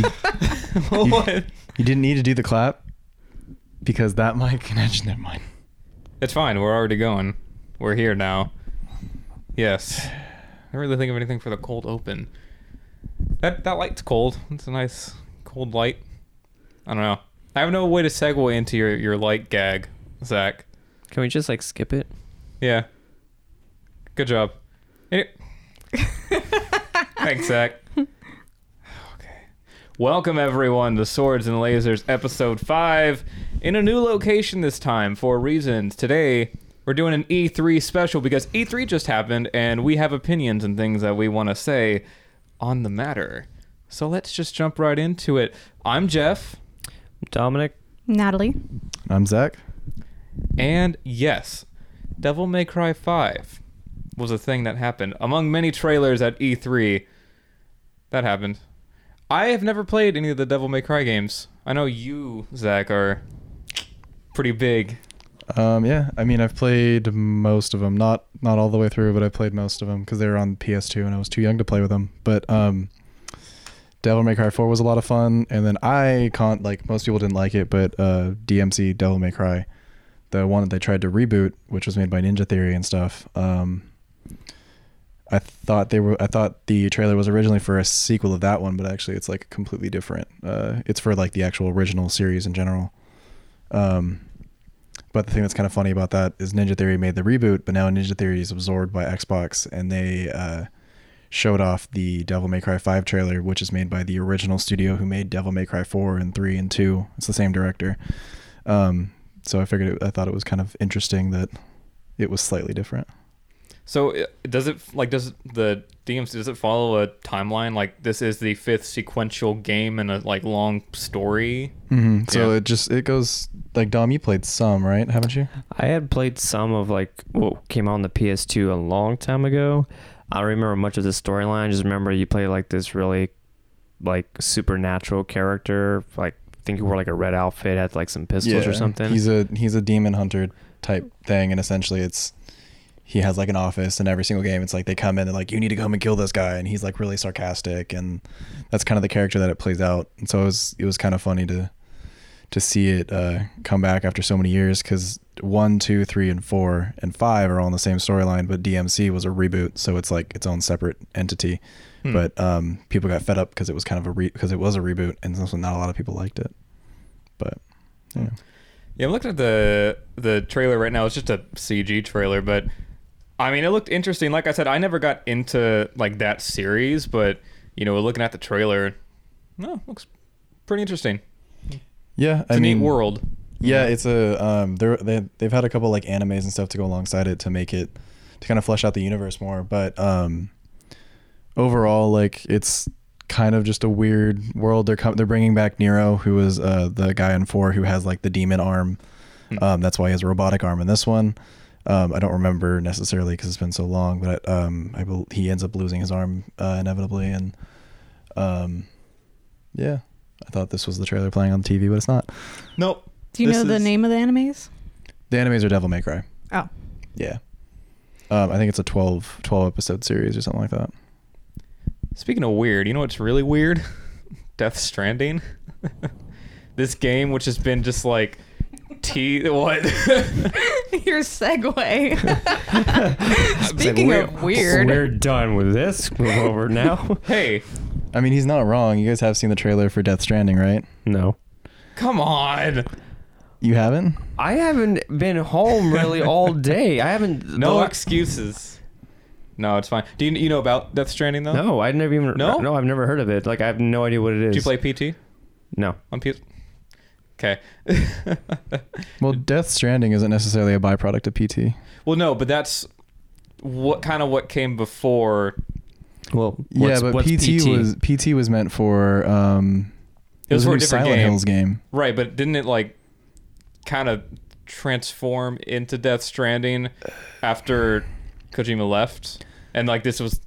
what? You didn't need to do the clap because that mic connection. Never mind. It's fine. We're already going. We're here now. Yes. I don't really think of anything for the cold open. That that light's cold. It's a nice cold light. I don't know. I have no way to segue into your, your light gag, Zach. Can we just like skip it? Yeah. Good job. Any- Thanks, Zach. Okay. Welcome, everyone, to Swords and Lasers, episode 5, in a new location this time for reasons. Today, we're doing an E3 special because E3 just happened and we have opinions and things that we want to say on the matter. So let's just jump right into it. I'm Jeff, Dominic, Natalie. I'm Zach. and yes, Devil May Cry 5 was a thing that happened. Among many trailers at E3, that happened. I have never played any of the Devil May Cry games. I know you, Zach, are pretty big. Um, yeah, I mean, I've played most of them, not not all the way through, but I played most of them because they were on PS2 and I was too young to play with them. But um, Devil May Cry 4 was a lot of fun, and then I can't like most people didn't like it, but uh, DMC Devil May Cry, the one that they tried to reboot, which was made by Ninja Theory and stuff. Um, I thought they were. I thought the trailer was originally for a sequel of that one, but actually it's like completely different. Uh, it's for like the actual original series in general. Um, but the thing that's kind of funny about that is Ninja Theory made the reboot, but now Ninja Theory is absorbed by Xbox, and they uh, showed off the Devil May Cry 5 trailer, which is made by the original studio who made Devil May Cry 4 and 3 and 2. It's the same director. Um, so I figured it, I thought it was kind of interesting that it was slightly different. So uh, does it like does the DMC does it follow a timeline like this is the fifth sequential game in a like long story? Mm-hmm. So Yeah. it just it goes like Dom. You played some, right? Haven't you? I had played some of like what came out on the PS2 a long time ago. I don't remember much of the storyline. Just remember you played like this really like supernatural character. Like I think he wore like a red outfit, had like some pistols or something. He's a he's a demon hunter type thing, and essentially it's he has like an office in every single game. It's like they come in and like you need to come and kill this guy, and he's like really sarcastic, and that's kind of the character that it plays out. And so it was it was kind of funny to to see it uh, come back after so many years because one, two, three, and four and five are all in the same storyline, but DMC was a reboot, so it's like its own separate entity. Hmm. But um, people got fed up because it was kind of a re because it was a reboot, and so not a lot of people liked it. But yeah. Yeah, I'm looking at the the trailer right now. It's just a CG trailer, but I mean, it looked interesting. Like I said, I never got into like that series, but you know, looking at the trailer, no, looks pretty interesting. Yeah, It's I a mean, neat world. Yeah, it's a um, they're they they've had a couple like animes and stuff to go alongside it to make it to kind of flesh out the universe more. But um, overall, like it's kind of just a weird world. They're com- they're bringing back Nero, who was uh, the guy in four who has like the demon arm. Hmm. Um, that's why he has a robotic arm in this one. Um, I don't remember necessarily because it's been so long, but um, I bel he ends up losing his arm uh, inevitably, and um, yeah, I thought this was the trailer playing on TV, but it's not. Nope. Do you This know the is- name of the animes? The animes are Devil May Cry. Oh. Yeah. Um, I think it's a 12, 12 episode series or something like that. Speaking of weird, you know what's really weird? Death Stranding. this game, which has been just like T what? Your segue. Speaking Speaking we're- of weird, We're done with this. Move over now. hey, I mean, he's not wrong. You guys have seen the trailer for Death Stranding, right? no. come on. You haven't? I haven't been home really all day. I haven't. No the- excuses. No, it's fine. Do you you know about Death Stranding though? No, I never even. No? no, I've never heard of it. Like I have no idea what it is. Do you play PT No. on PS? Okay. Well, Death Stranding isn't necessarily a byproduct of PT. well, no, but that's what kind of what came before. Well, yeah, but what's PT, was PT was meant for um, It was a for a new different Silent game. Hills game. Right, but didn't it like kind of transform into Death Stranding after Kojima left? And like this was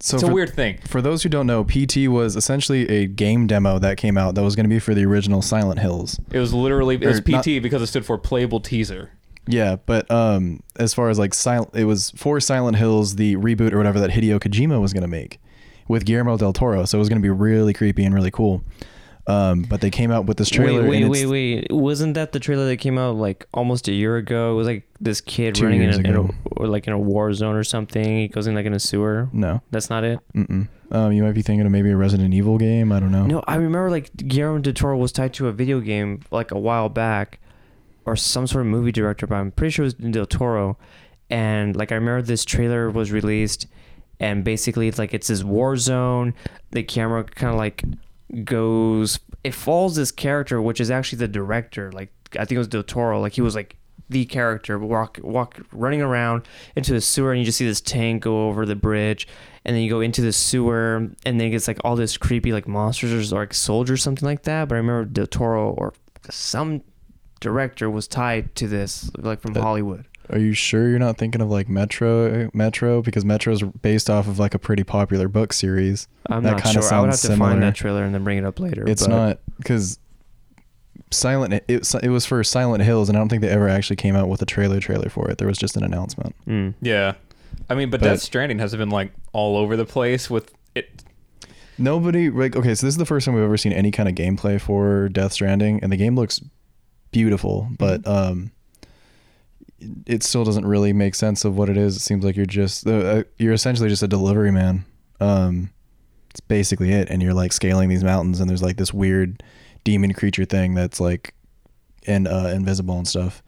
So it's a weird thing. for those who don't know, PT was essentially a game demo that came out that was going to be for the original Silent Hills. It was literally it was Or PT not- because it stood for playable teaser. Yeah, but um, as far as like silent, it was for Silent Hills, the reboot or whatever that Hideo Kojima was gonna make, with Guillermo del Toro, so it was going to be really creepy and really cool. Um, but they came out with this trailer. Wait, wait, wait, wait. Wasn't that the trailer that came out like almost a year ago? It was like this kid Two running in a, in a or like in a war zone or something. He goes in like in a sewer. No, That's not it. mm-mm. Um, you might be thinking of maybe a Resident Evil game. I don't know. No, I remember like Guillermo del Toro was tied to a video game like a while back, or some sort of movie director, but I'm pretty sure it was del Toro. And like I remember this trailer was released, and basically it's like it's this war zone. The camera kind of like goes. It follows this character, which is actually the director. Like I think it was del Toro. Like he was like the character walk walk running around into the sewer, and you just see this tank go over the bridge and then you go into the sewer and then it gets like all this creepy like monsters or like soldiers something like that but i remember del toro or some director was tied to this like from Uh, hollywood Are you sure you're not thinking of like Metro? Metro because Metro is based off of like a pretty popular book series. i'm That not kinda sure i would have sounds to find that trailer and then bring it up later It's but- not because Silent. It, it was for Silent Hills, and I don't think they ever actually came out with a trailer trailer for it. There was just an announcement. Mm. Yeah. I mean, but, But- Death Stranding has been like all over the place with it. Nobody like okay, so this is the first time we've ever seen any kind of gameplay for Death Stranding, and the game looks beautiful, but um, it still doesn't really make sense of what it is. It seems like you're just uh, you're essentially just a delivery man. Um, it's basically it, and you're like scaling these mountains, and there's like this weird demon creature thing that's like and uh, invisible and stuff.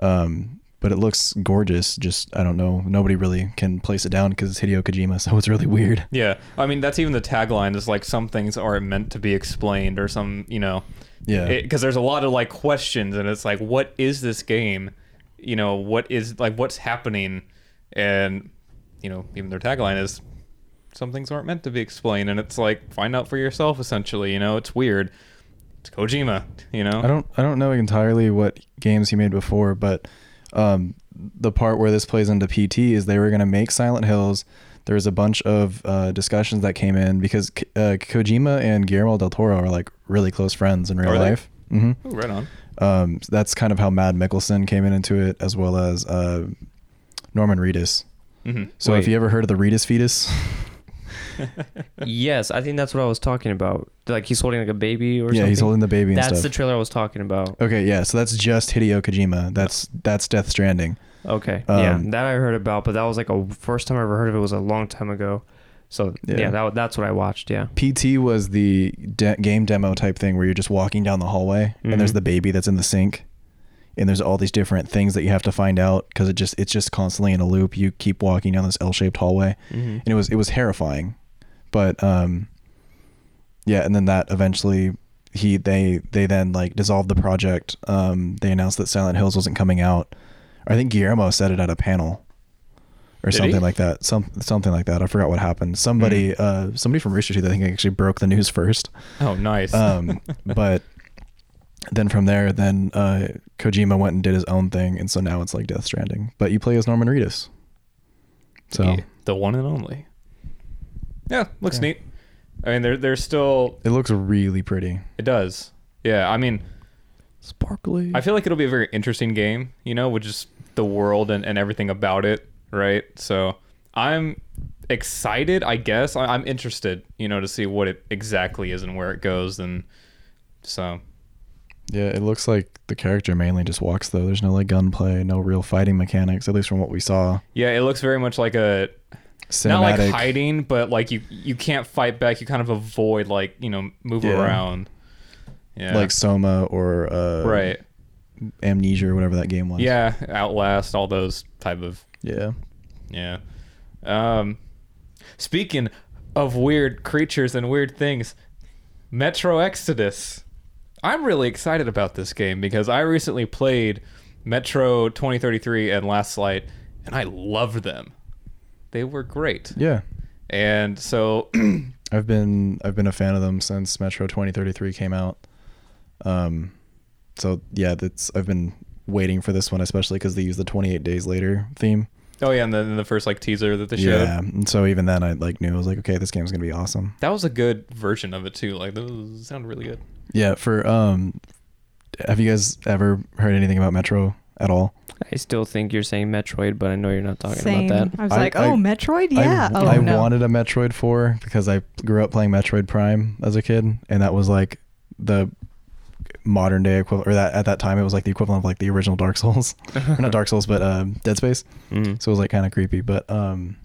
Um, but it looks gorgeous. Just I don't know. Nobody really can place it down because it's Hideo Kojima, so it's really weird. Yeah. I mean, that's even the tagline is like some things aren't meant to be explained or some, you know, Yeah. because there's a lot of like questions and it's like, what is this game? You know, what is like, what's happening? And, you know, even their tagline is some things aren't meant to be explained. And it's like, find out for yourself, essentially. You know, it's weird. It's Kojima, you know? I don't I don't know entirely what games he made before, but um, the part where this plays into PT is they were going to make Silent Hills. There was a bunch of uh, discussions that came in because K- uh, Kojima and Guillermo del Toro are like really close friends in real Are life. hmm Ooh, right on. Um, so that's kind of how Mads Mikkelsen came in into it, as well as uh, Norman Reedus. hmm So Wait. if you ever heard of the Reedus fetus, yes i think that's what i was talking about like he's holding like a baby or yeah, something he's holding the baby and that's stuff. the trailer i was talking about okay, yeah, so that's just Hideo Kojima. That's that's Death Stranding. okay yeah Um, that i heard about but that was like a first time i ever heard of it was a long time ago so yeah, Yeah. that, that's what i watched yeah PT was the de- game demo type thing where you're just walking down the hallway and there's Mhm. the baby that's in the sink and there's all these different things that you have to find out because it just it's just constantly in a loop. You keep walking down this L-shaped hallway mm-hmm. and it was it was terrifying, but um, yeah, and then that eventually he they they then like dissolved the project. Um, they announced that Silent Hills wasn't coming out. I think Guillermo said it at a panel or Did something he? like that. Some something like that. I forgot what happened. Somebody uh somebody from Rooster Teeth I think actually broke the news first. Oh, nice. Um, but then from there, then uh, Kojima went and did his own thing, and so now it's like Death Stranding. But you play as Norman Reedus. So Yeah, the one and only. Yeah, looks Yeah. neat. I mean, they're they're still. it looks really pretty. It does. Yeah, I mean, Sparkly. I feel like it'll be a very interesting game, you know, with just the world and, and everything about it, right? So I'm excited, I guess. I, I'm interested, you know, to see what it exactly is and where it goes. And so, Yeah, it looks like the character mainly just walks though. There's no like gunplay, no real fighting mechanics, at least from what we saw. yeah, it looks very much like a. Cinematic. Not like hiding, but like you you can't fight back. You kind of avoid, like, you know, move Yeah. around. Yeah. like Soma or uh, right. Amnesia or whatever that game was. Yeah, Outlast, all those type of Yeah. yeah. Um, speaking of weird creatures and weird things, Metro Exodus. I'm really excited about this game because I recently played Metro 2033 and Last Light, and I loved them. They were great, Yeah. and so I've been I've been a fan of them since Metro 2033 came out. Um, so yeah, that's I've been waiting for this one, especially because they use the 28 days later theme. oh yeah, and then the first like teaser that they showed. Yeah, and so even then I like knew I was like, okay, this game's gonna be awesome. That was a good version of it too. Like those sounded really good. Yeah. For um, have you guys ever heard anything about Metro at all. I still think you're saying Metroid, but I know you're not talking Same. about that. I was I- like, I- oh, Metroid? Yeah. I, oh, I no. wanted a Metroid 4 because I grew up playing Metroid Prime as a kid, and that was like the modern day equivalent, or that at that time it was like the equivalent of like the original Dark Souls, not Dark Souls, but um, Dead Space. Mm. So it was like kind of creepy. But um,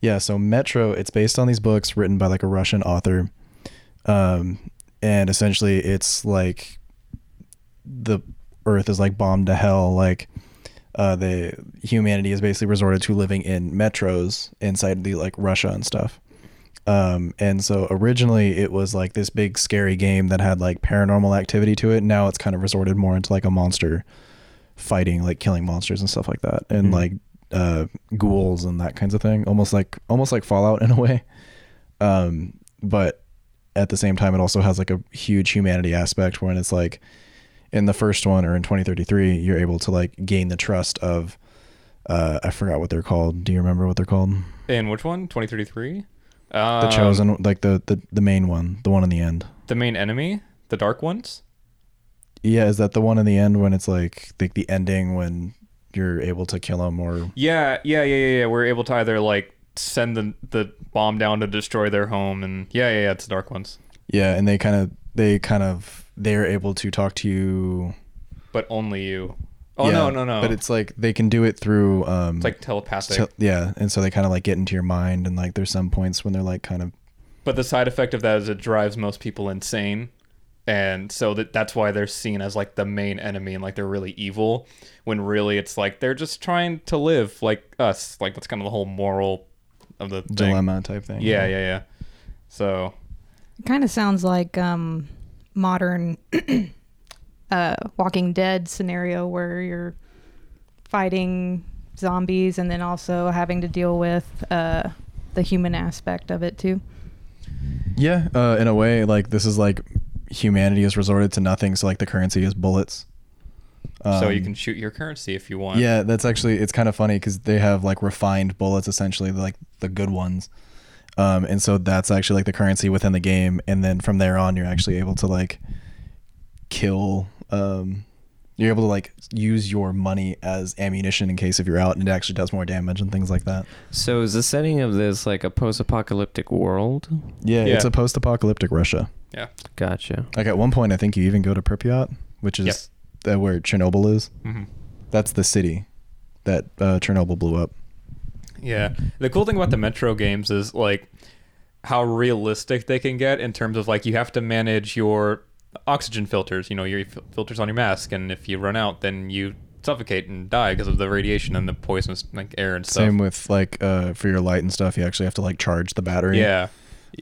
yeah, so Metro, it's based on these books written by like a Russian author, um, and essentially it's like the Earth is like bombed to hell, like uh, the humanity is basically resorted to living in metros inside the like Russia and stuff. Um, and so originally it was like this big scary game that had like paranormal activity to it. Now it's kind of resorted more into like a monster fighting, like killing monsters and stuff like that, and Mhm. like uh, ghouls and that kinds of thing. Almost like almost like Fallout in a way. Um, but at the same time, it also has like a huge humanity aspect when it's like in the first one or in 2033 you're able to like gain the trust of uh i forgot what they're called do you remember what they're called In which one? 2033? The Um, chosen like the, the the main one the one in the end The main enemy? The dark ones? yeah is that the one in the end when it's like the, the ending when you're able to kill them or Yeah, yeah, yeah, yeah, yeah. We're able to either like send the the bomb down to destroy their home, and yeah, yeah, yeah. It's the dark ones, yeah and they kind of they kind of they're able to talk to you but only you. Oh Yeah, no, no, no. but it's like they can do it through um it's like telepathic. tel- yeah and so they kind of like get into your mind and like there's some points when they're like kind of But the side effect of that is it drives most people insane. And so that that's why they're seen as like the main enemy and like they're really evil when really it's like they're just trying to live like us. Like that's kind of the whole moral of the thing. dilemma type thing Yeah, yeah, yeah. So it kind of sounds like um modern uh walking dead scenario where you're fighting zombies and then also having to deal with uh the human aspect of it too Yeah, uh, in a way, like this is like humanity has resorted to nothing, so like the currency is bullets. so you Um, can shoot your currency if you want. Yeah, that's actually it's kind of funny because they have like refined bullets, essentially like the good ones, um, and so that's actually like the currency within the game, and then from there on, you're actually able to like kill. Um, you're able to like use your money as ammunition in case if you're out, and it actually does more damage and things like that. So is the setting of this like a post-apocalyptic world? Yeah, Yeah. it's a post-apocalyptic Russia. Yeah. Gotcha. Like at one point, I think you even go to Pripyat, which is uh, where Chernobyl is. hmm That's the city that uh, Chernobyl blew up. Yeah. The cool thing about the Metro games is like how realistic they can get in terms of like you have to manage your oxygen filters, you know, your filters on your mask, and if you run out, then you suffocate and die because of the radiation and the poisonous like air and stuff. Same with like uh, for your light and stuff. You actually have to like charge the battery. yeah.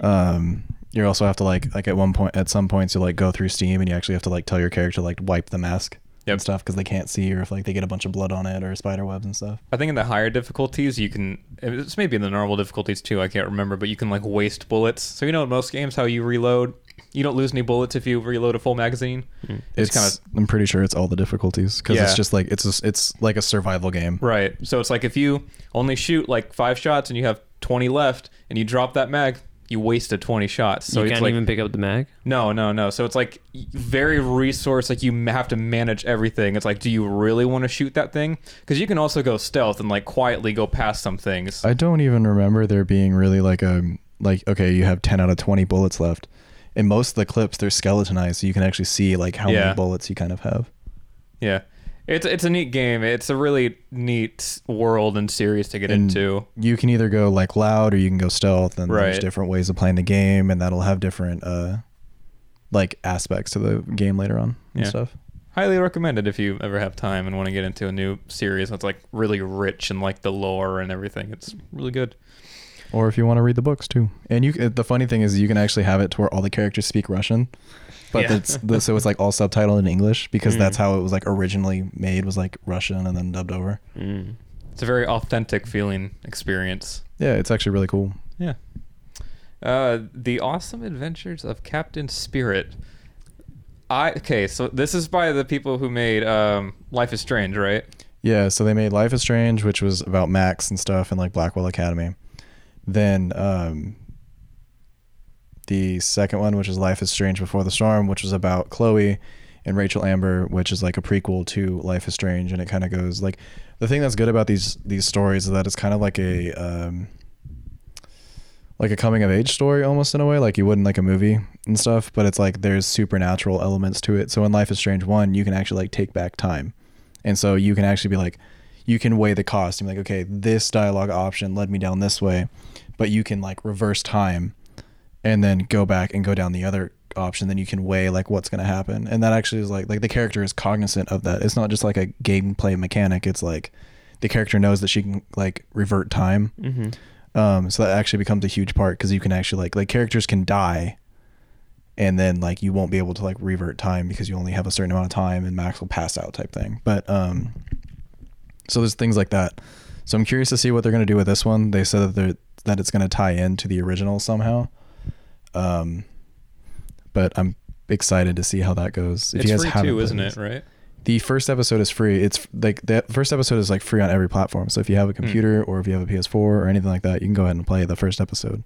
Um, you also have to like like at one point at some points you like go through Steam and you actually have to like tell your character like wipe the mask Yep. and stuff because they can't see or if like they get a bunch of blood on it or spider webs and stuff. I think in the higher difficulties, you can. It's maybe in the normal difficulties too. I can't remember, but you can like waste bullets. So you know, in most games, how you reload, you don't lose any bullets if you reload a full magazine. Mm. It's, kind of I'm pretty sure it's all the difficulties because Yeah. it's just like it's a, it's like a survival game. right. So it's like if you only shoot like five shots and you have 20 left, and you drop that mag, you wasted 20 shots. So you can't like even pick up the mag. no, no, no. So it's like very resource. Like you have to manage everything. It's like, do you really want to shoot that thing? Because you can also go stealth and like quietly go past some things. I don't even remember there being really like a like okay, you have 10 out of 20 bullets left. In most of the clips, they're skeletonized, so you can actually see like how Yeah. many bullets you kind of have. Yeah. It's it's a neat game. It's a really neat world and series to get And into. You can either go like loud or you can go stealth, and there's different ways of playing the game, and that'll have different uh like aspects to the game later on and Yeah. stuff. Highly recommended if you ever have time and want to get into a new series that's like really rich and like the lore and everything. It's really good. Or if you want to read the books too. And you, the funny thing is, you can actually have it to where all the characters speak Russian, but Yeah. it's the, so it's like all subtitled in English because Mm. that's how it was like originally made was like Russian and then dubbed over. Mm. It's a very authentic feeling experience. Yeah, it's actually really cool. Yeah. Uh, the Awesome Adventures of Captain Spirit. I okay, so this is by the people who made um, Life is Strange, right? Yeah, so they made Life is Strange, which was about Max and stuff, and like Blackwell Academy. Then um, the second one, which is Life is Strange Before the Storm, which was about Chloe, and Rachel Amber, which is like a prequel to Life is Strange, and it kind of goes like the thing that's good about these these stories is that it's kind of like a um, like a coming of age story almost in a way, like you would in like a movie and stuff. But it's like there's supernatural elements to it. So in Life is Strange one, you can actually like take back time, and so you can actually be like, you can weigh the cost and be like, okay, this dialogue option led me down this way, but you can like reverse time, and then go back and go down the other option. Then you can weigh like what's gonna happen, and that actually is like like the character is cognizant of that. It's not just like a gameplay mechanic. It's like the character knows that she can like revert time. Mm-hmm. Um, so that actually becomes a huge part because you can actually like like characters can die, and then like you won't be able to like revert time because you only have a certain amount of time, and Max will pass out type thing. But um, so there's things like that. So I'm curious to see what they're gonna do with this one. They said that they're that it's gonna tie into the original somehow. Um, but I'm excited to see how that goes. If it's free haven't too, isn't it? Right. the first episode is free. It's like the first episode is like free on every platform. So if you have a computer or if you have a PS4 or anything like that, you can go ahead and play the first episode.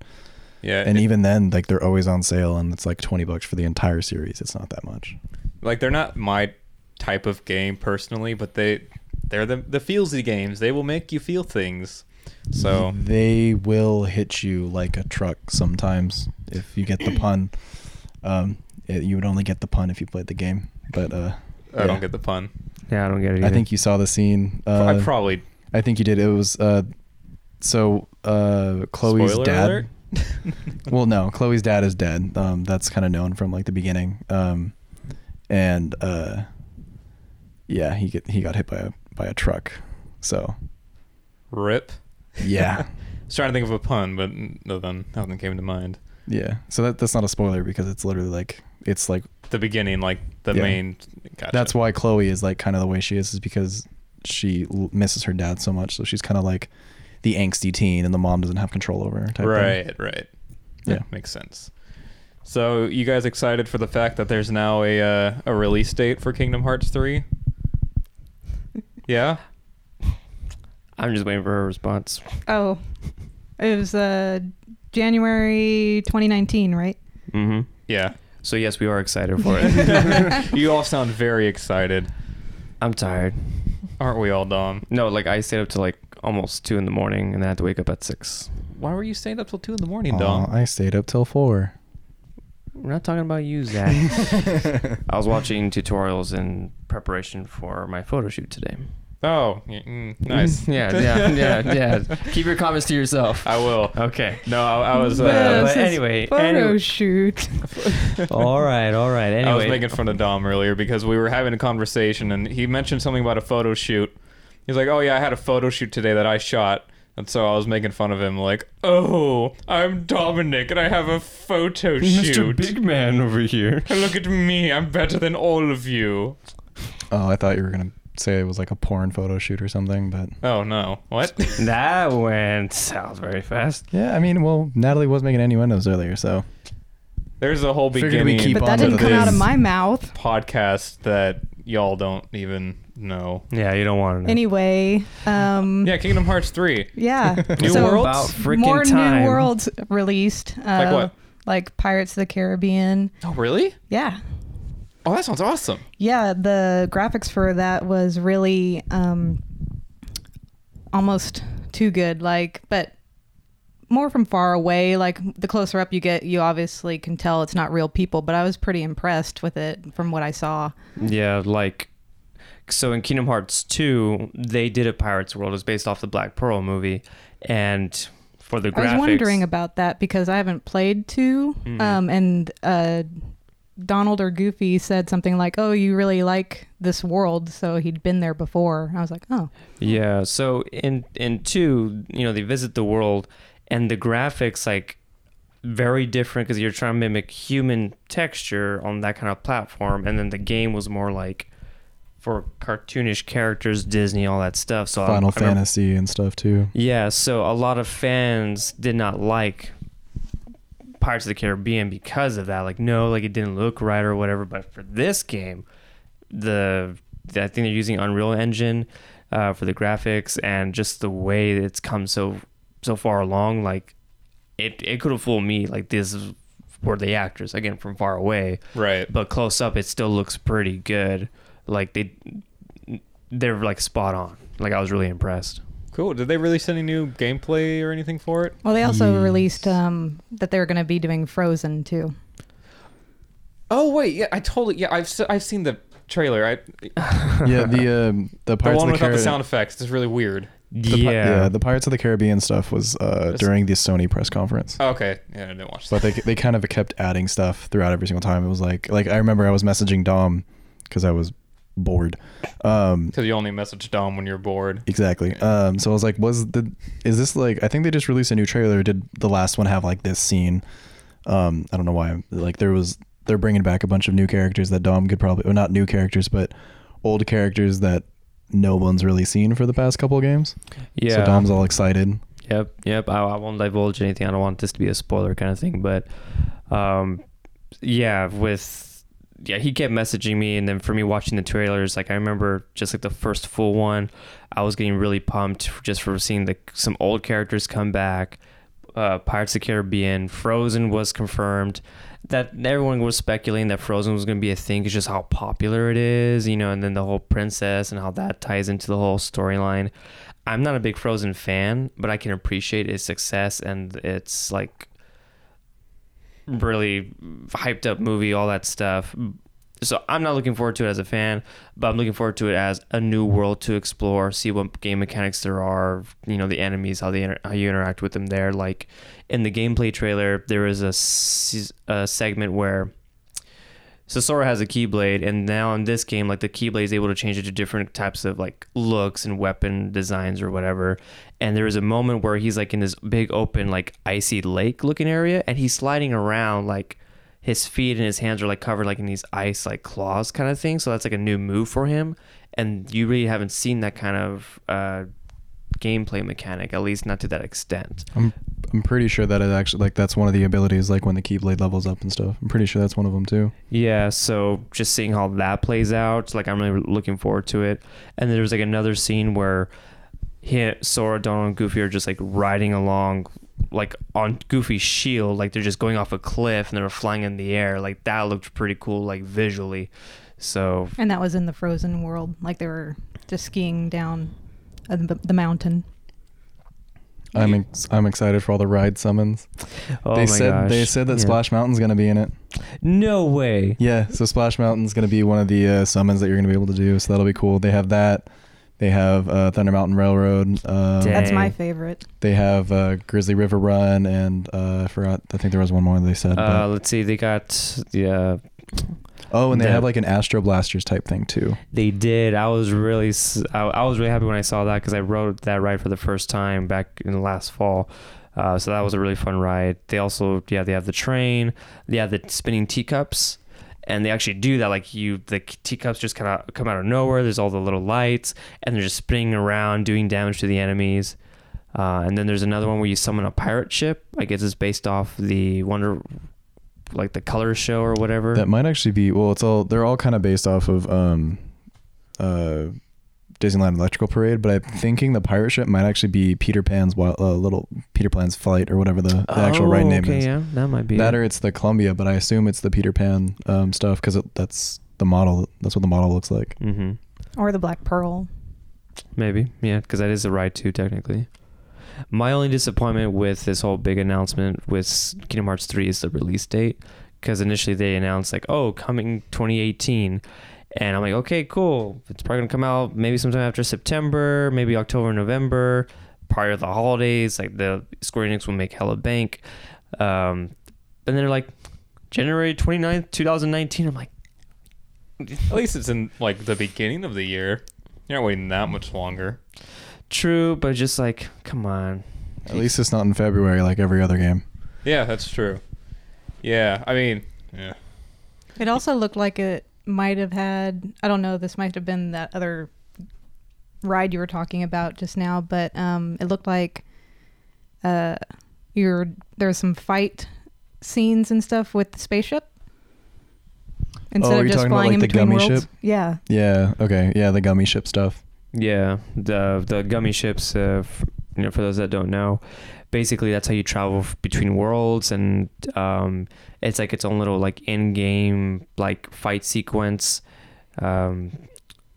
Yeah. And it- even then, like they're always on sale, and it's like twenty bucks for the entire series. It's not that much. like they're not my type of game personally, but they they're the the feelsy games. They will make you feel things. So they will hit you like a truck sometimes if you get the pun. Um, it, you would only get the pun if you played the game, but uh, I yeah. don't get the pun. Yeah, I don't get it. Either. I think you saw the scene. Uh, I probably I think you did. It was uh, so uh, Chloe's spoiler dad. alert. well, no, Chloe's dad is dead. Um, that's kind of known from like the beginning. Um, and uh, yeah, he get he got hit by a by a truck. So Rip. yeah, I was trying to think of a pun, but nothing nothing came to mind. yeah. So that that's not a spoiler because it's literally like it's like The beginning, like the Yeah. main. Gotcha. that's why Chloe is like kind of the way she is is because she l- misses her dad so much. So she's kind of like the angsty teen, and the mom doesn't have control over her. Type thing. Right, right. Yeah. makes sense. So, you guys excited for the fact that there's now a uh, a release date for Kingdom Hearts 3? Yeah? I'm just waiting for her response. Oh, it was uh, January 2019, right? Mm-hmm. Yeah. So yes, we are excited for it. you all sound very excited. I'm tired. Aren't we all, Dom? No, like I stayed up to like almost two in the morning, and then I had to wake up at six. Why were you staying up till 2 in the morning, Aw, Dom? I stayed up till four. We're not talking about you, Zach. I was watching tutorials in preparation for my photo shoot today. Oh, mm, nice. yeah, yeah, yeah, yeah. Keep your comments to yourself. I will. Okay. No, I, I was. Uh, Yeah, but anyway, photo anyway. shoot. all right, all right. Anyway, I was making fun of Dom earlier because we were having a conversation and he mentioned something about a photo shoot. He's like, "Oh yeah, I had a photo shoot today that I shot." And so I was making fun of him like, "Oh, I'm Dominic and I have a photo shoot. Mr. Big Man over here. Look at me. I'm better than all of you." Oh, I thought you were gonna say it was like a porn photo shoot or something, but Oh no. What? That went south very fast. yeah, I mean, well, Natalie was making innuendos earlier, so There's a whole Figured we'd beginning keep But on that to didn't come out of this my mouth. podcast that y'all don't even know. Yeah, you don't want to know. Anyway, um, Yeah, Kingdom Hearts 3. yeah. New so worlds? About freaking more time. new worlds released. Uh, Like what? Like Pirates of the Caribbean. Oh, really? Yeah. Oh, that sounds awesome. Yeah, the graphics for that was really um, almost too good. Like, but more from far away. Like the closer up you get, you obviously can tell it's not real people. But I was pretty impressed with it from what I saw. Yeah, like so in Kingdom Hearts 2, they did a Pirates World. It's based off the Black Pearl movie, and for the graphics, I was wondering about that because I haven't played 2 Mhm. um, and uh, Donald or Goofy said something like, "Oh, you really like this world," so he'd been there before. I was like, "Oh, Yeah, so in in 2, you know, they visit the world, and the graphics like very different because you're trying to mimic human texture on that kind of platform, and then the game was more like for cartoonish characters, Disney, all that stuff. So Final I remember- Fantasy and stuff too. Yeah, so a lot of fans did not like Pirates of the Caribbean because of that. Like, no, like it didn't look right or whatever. But for this game, the, the I think they're using Unreal Engine uh, for the graphics and just the way it's come so so far along. Like, it it could have fooled me. Like this were the actors again from far away, Right. but close up it still looks pretty good. Like they they're like spot on. Like I was really impressed. Cool. Did they release any new gameplay or anything for it? Well, they also Yes. released um, that they're going to be doing Frozen too. Oh wait, yeah, I totally yeah, I've I've seen the trailer. I yeah, the um, the the Pirates one of the without the sound effects is really weird. the, pi- yeah. the Pirates of the Caribbean stuff was uh, during the Sony press conference. Oh, okay, yeah, I didn't watch that. but they they kind of kept adding stuff throughout every single time. It was like like I remember I was messaging Dom because I was bored. Um, Because you only message Dom when you're bored. exactly. Um, so I was like, was the is this like I think they just released a new trailer. Did the last one have like this scene? Um, I don't know why. Like there was they're bringing back a bunch of new characters that Dom could probably well not new characters but old characters that no one's really seen for the past couple of games. yeah. So Dom's all excited. Yep, yep. I, I won't divulge anything. I don't want this to be a spoiler kind of thing, but um, yeah, with yeah, he kept messaging me, and then for me watching the trailers, like I remember just like the first full one, I was getting really pumped just for seeing the some old characters come back. Uh, Pirates of the Caribbean, Frozen was confirmed. That everyone was speculating that Frozen was going to be a thing. It's just how popular it is, you know, and then the whole princess and how that ties into the whole storyline. I'm not a big Frozen fan, but I can appreciate its success and its like really hyped up movie, all that stuff. So I'm not looking forward to it as a fan, but I'm looking forward to it as a new world to explore, see what game mechanics there are, you know, the enemies, how they inter- how you interact with them there. Like in the gameplay trailer, there is a a segment where so Sora has a Keyblade, and now in this game, like the Keyblade is able to change it to different types of like looks and weapon designs or whatever. And there is a moment where he's like in this big open like icy lake looking area, and he's sliding around like his feet and his hands are like covered like in these ice like claws kind of thing. So that's like a new move for him, and you really haven't seen that kind of uh, gameplay mechanic, at least not to that extent. I'm I'm pretty sure that it actually like that's one of the abilities like when the Keyblade levels up and stuff. I'm pretty sure that's one of them too. Yeah, so just seeing how that plays out, like I'm really looking forward to it. And then there's like another scene where he, Sora, Donald, and Goofy are just like riding along, like on Goofy's shield, like they're just going off a cliff and they're flying in the air. Like that looked pretty cool, like visually. So And that was in the Frozen world, like they were just skiing down uh, the, the mountain. I'm ex- I'm excited for all the ride summons. oh they my said gosh. they said that Yeah. Splash Mountain's gonna be in it. No way. Yeah, so Splash Mountain's gonna be one of the uh, summons that you're gonna be able to do. So that'll be cool. They have that. They have uh, Thunder Mountain Railroad. Uh, Dang. That's my favorite. they have uh, Grizzly River Run, and uh, I forgot. I think there was one more they said. Uh, but- let's see. They got yeah. Oh, and they the- have like an Astro Blasters type thing too. They did. I was really, I was really happy when I saw that because I rode that ride for the first time back in the last fall. Uh, so that was a really fun ride. They also, yeah, they have the train. They have the spinning teacups, and they actually do that. Like you, the teacups just kind of come out of nowhere. There's all the little lights, and they're just spinning around, doing damage to the enemies. Uh, and then there's another one where you summon a pirate ship. I guess it's based off the Wonder, like the Color Show or whatever. That might actually be well. It's all they're all kind of based off of um, uh, Disneyland Electrical Parade, but I'm thinking the pirate ship might actually be Peter Pan's wild, uh, little Peter Pan's flight or whatever the, the actual right Oh, name okay, is. yeah, that might be. That it. or it's the Columbia, but I assume it's the Peter Pan um, stuff because that's the model. That's what the model looks like. Mm-hmm. Or the Black Pearl. Maybe, yeah, because that is a ride too, technically. My only disappointment with this whole big announcement with Kingdom Hearts 3 is the release date. Because initially they announced, like, oh, coming 2018. And I'm like, okay, cool. It's probably going to come out maybe sometime after September, maybe October, November, prior to the holidays. Like, the Square Enix will make hella bank. Um, and then they're like, January 29th, 2019. I'm like, At least it's in like the beginning of the year. You're not waiting that much longer. True, but just like, come on. At least it's not in February like every other game. Yeah, that's true. Yeah, I mean, yeah. It also looked like it might have had, I don't know, this might have been that other ride you were talking about just now, but um, it looked like uh, you're, there's some fight scenes and stuff with the spaceship. Instead Oh, of you're just talking about, flying like, in the between gummy worlds. ship? Yeah. Yeah. Okay. Yeah, the gummy ship stuff. Yeah, the the gummy ships. Uh, f- you know, for those that don't know, basically that's how you travel f- between worlds, and um, it's like its own little like in-game like fight sequence. Um,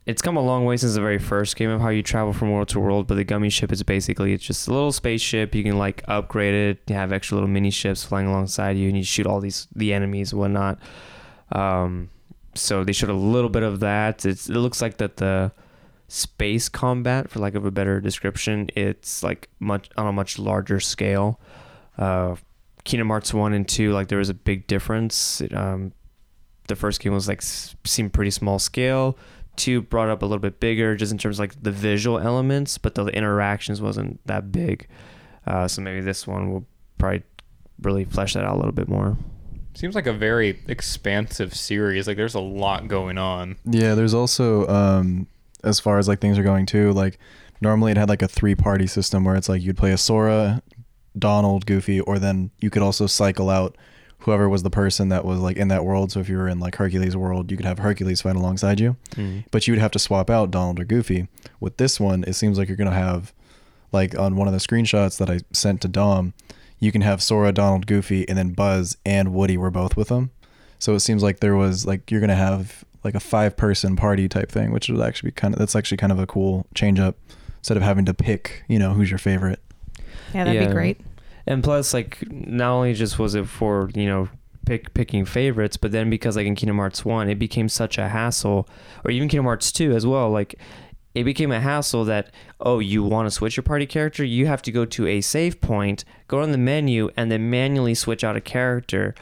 it's come a long way since the very first game of how you travel from world to world, but the gummy ship is basically it's just a little spaceship. You can like upgrade it, you have extra little mini ships flying alongside you, and you shoot all these the enemies and whatnot. Um, so they showed a little bit of that. It's, it looks like that the space combat, for lack of a better description, it's like much on a much larger scale. Uh, Kingdom Hearts one and two, like there was a big difference. It, um, the first game was like seemed pretty small scale. Two brought up a little bit bigger, just in terms of like the visual elements, but the interactions wasn't that big. Uh, so maybe this one will probably really flesh that out a little bit more. Seems like a very expansive series. Like there's a lot going on. Yeah, there's also um as far as like things are going too, like normally it had like a three party system where it's like you'd play a Sora, Donald, Goofy, or then you could also cycle out whoever was the person that was like in that world. So if you were in like Hercules world, you could have Hercules fight alongside you. Mm-hmm. But you would have to swap out Donald or Goofy. With this one, it seems like you're gonna have like on one of the screenshots that I sent to Dom, you can have Sora, Donald, Goofy, and then Buzz and Woody were both with them. So it seems like there was like you're gonna have like a five person party type thing, which would actually be kind of that's actually kind of a cool change up instead of having to pick, you know, who's your favorite. Yeah, that'd Yeah. be great. And plus, like, not only just was it for you know pick picking favorites, but then because like in Kingdom Hearts one, it became such a hassle, or even Kingdom Hearts two as well. Like, it became a hassle that oh, you want to switch your party character, you have to go to a save point, go on the menu, and then manually switch out a character.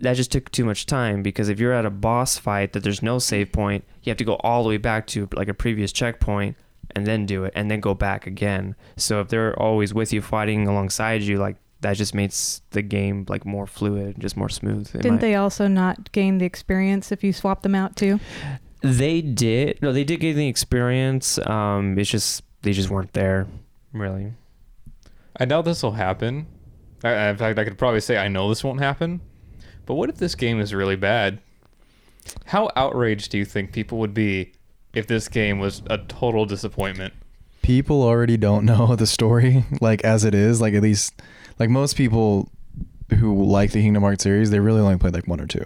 That just took too much time because if you're at a boss fight that there's no save point, you have to go all the way back to like a previous checkpoint and then do it and then go back again. So if they're always with you fighting alongside you, like that just makes the game like more fluid, just more smooth. in Didn't my- they also not gain the experience if you swap them out too? They did. No, they did gain the experience. Um, it's just they just weren't there, really. I doubt this will happen. I, in fact, I could probably say I know this won't happen. But what if this game is really bad? How outraged do you think people would be if this game was a total disappointment? People already don't know the story like as it is. Like at least like most people who like the Kingdom Hearts series, they really only played like one or two.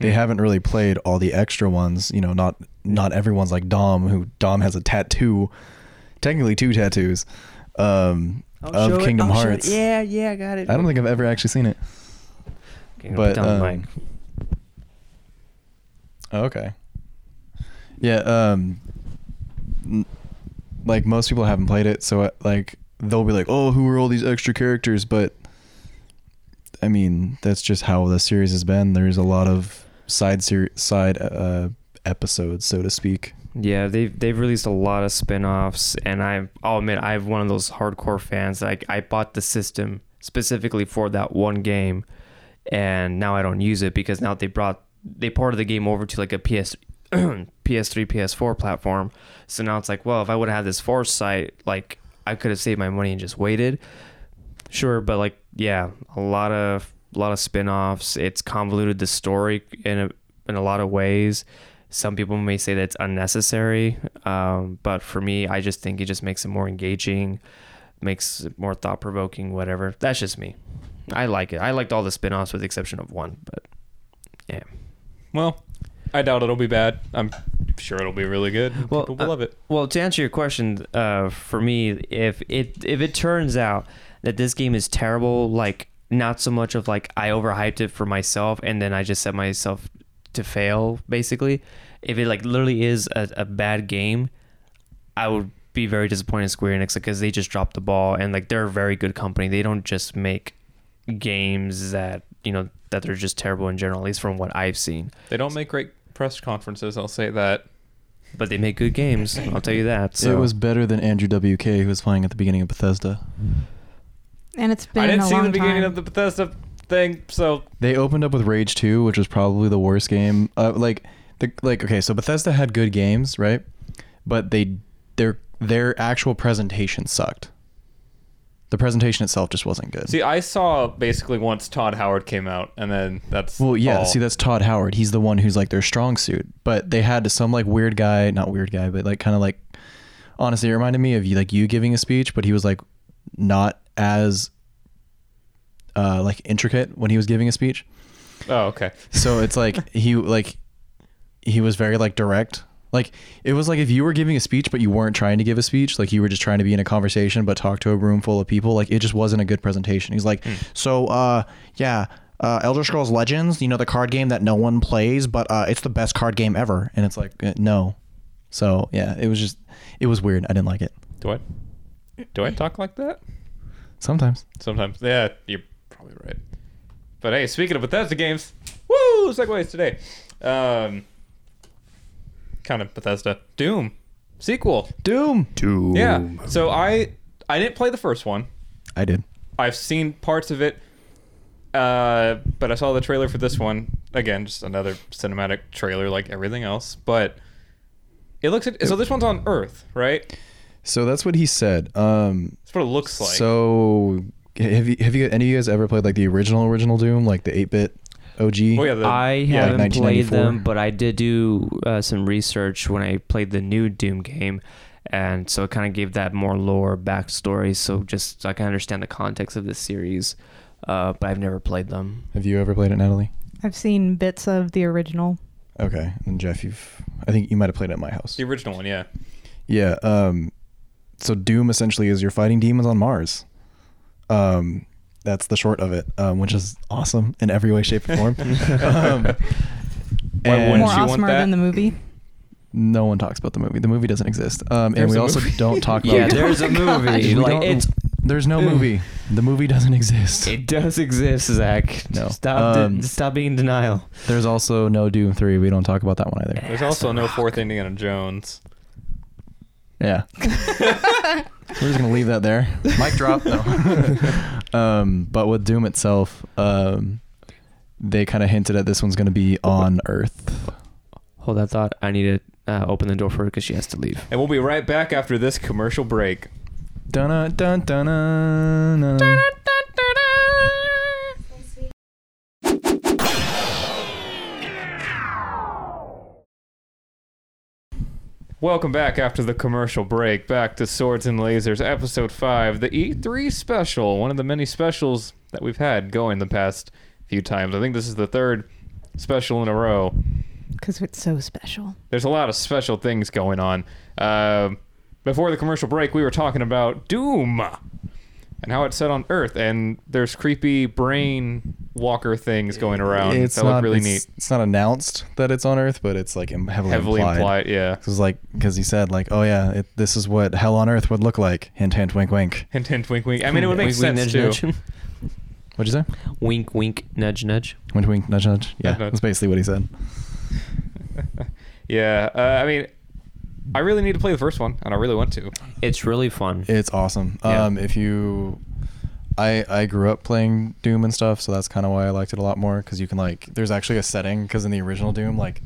They Mhm. haven't really played all the extra ones. You know, not not everyone's like Dom, who Dom has a tattoo, technically two tattoos, um, of Kingdom Hearts. Yeah, yeah, I got it. I don't think I've ever actually seen it. Okay, but, down um. Oh, okay. Yeah, um n- like most people haven't played it, so uh, like they'll be like, "Oh, who are all these extra characters?" But I mean, that's just how the series has been. There's a lot of side ser- side uh episodes, so to speak. Yeah, they've they've released a lot of spin-offs and I I'll admit I'm one of those hardcore fans. Like I bought the system specifically for that one game and now I don't use it because now they brought they ported the game over to like a PS PS3, PS4 platform. So now it's like, well, if I would have had this foresight, like I could have saved my money and just waited. Sure, but like yeah, a lot of a lot of spin-offs. It's convoluted the story in a in a lot of ways. Some people may say that it's unnecessary, um, but for me, I just think it just makes it more engaging, makes it more thought provoking, whatever. That's just me. I like it. I liked all the spin offs with the exception of one, but yeah. Well, I doubt it'll be bad. I'm sure it'll be really good. Well, People will uh, love it. Well, to answer your question, uh, for me, if it if it turns out that this game is terrible, like not so much of like I overhyped it for myself and then I just set myself to fail, basically. If it like literally is a, a bad game, I would be very disappointed in Square Enix because they just dropped the ball and like they're a very good company. They don't just make games that you know that they're just terrible in general, at least from what I've seen. They don't make great press conferences. I'll say that. But they make good games. I'll tell you that. So. It was better than Andrew WK, who was playing at the beginning of Bethesda. And it's been I didn't a see long the beginning time. of the Bethesda thing, so They opened up with Rage 2, which was probably the worst game. Uh, like the like okay, so Bethesda had good games, right? But they their their actual presentation sucked. The presentation itself just wasn't good. see, I saw basically once Todd Howard came out, and then that's well, yeah, all. see that's Todd Howard. He's the one who's like their strong suit. But they had some like weird guy, not weird guy, but like kind of like honestly, it reminded me of you like you giving a speech, but he was like not as uh, like intricate when he was giving a speech. Oh, okay. So it's like he like he was very like direct. Like it was like if you were giving a speech but you weren't trying to give a speech, like you were just trying to be in a conversation but talk to a room full of people, like it just wasn't a good presentation. He's like, "So uh yeah, uh Elder Scrolls Legends, you know the card game that no one plays, but uh it's the best card game ever." And it's like, uh, "No." So, yeah, it was just it was weird. I didn't like it. Do I do I talk like that? Sometimes. Sometimes. Yeah, you're probably right. But hey, speaking of Bethesda games, woo, segues today. Um, kind of Bethesda. Doom sequel. Doom. Doom. Yeah. So I I didn't play the first one. I did. I've seen parts of it, uh, but I saw the trailer for this one. Again, just another cinematic trailer like everything else. But it looks so. This one's on Earth, right? So that's what he said. Um That's what it looks like. So have you have you any of you guys ever played like the original original Doom, like the eight bit OG? oh yeah, the, I yeah, haven't played them, but I did do uh, some research when I played the new Doom game, and so it kind of gave that more lore backstory. So just so I can understand the context of this series, uh, but I've never played them. Have you ever played it, Natalie? I've seen bits of the original. Okay, and Jeff, you've I think you might have played it at my house. the original one. Yeah. Yeah. Um, so Doom essentially is you're fighting demons on Mars. Um, that's the short of it, um, which is awesome in every way, shape, or form. um, Why and wouldn't More you want awesomer that? than the movie. no one talks about the movie. The movie doesn't exist. Um, and There's we a also movie. don't talk about. Yeah, there's a movie. We like don't- it's There's no movie. The movie doesn't exist. it does exist, Zach. No. stop. Um, stop being in denial. There's also no Doom three. We don't talk about that one either. There's also no fourth Indiana Jones. Yeah. We're just gonna leave that there. Mic drop. No. um, but with Doom itself, um, they kind of hinted at this one's gonna be on Earth. Hold that thought. I need to uh, open the door for her because she has to leave. And we'll be right back after this commercial break. Dun dun dun dun. Welcome back after the commercial break. Back to Swords and Lasers, episode 5, the E3 special. One of the many specials that we've had going the past few times. I think this is the third special in a row. Because it's so special. There's a lot of special things going on. Uh, before the commercial break, we were talking about Doom and how it's set on Earth, and there's creepy brain walker things going around. It's that not look really it's, neat. It's not announced that it's on Earth, but it's like im- heavily, Heavily implied. implied, yeah. Because like, because he said like, oh yeah, it, this is what hell on Earth would look like. Hint, hint, wink, wink. Hint, hint, wink, wink. I mean, it would make Wink, sense wink, too. nudge, What'd you say? wink, wink, nudge, nudge. Wink, wink, nudge, nudge. Yeah, Nudge, nudge. that's basically what he said. yeah, uh, I mean, I really need to play the first one, and I really want to. It's really fun. It's awesome. Yeah. Um, if you, I I grew up playing Doom and stuff, so that's kind of why I liked it a lot more. Because you can like, there's actually a setting. Because in the original Doom, like,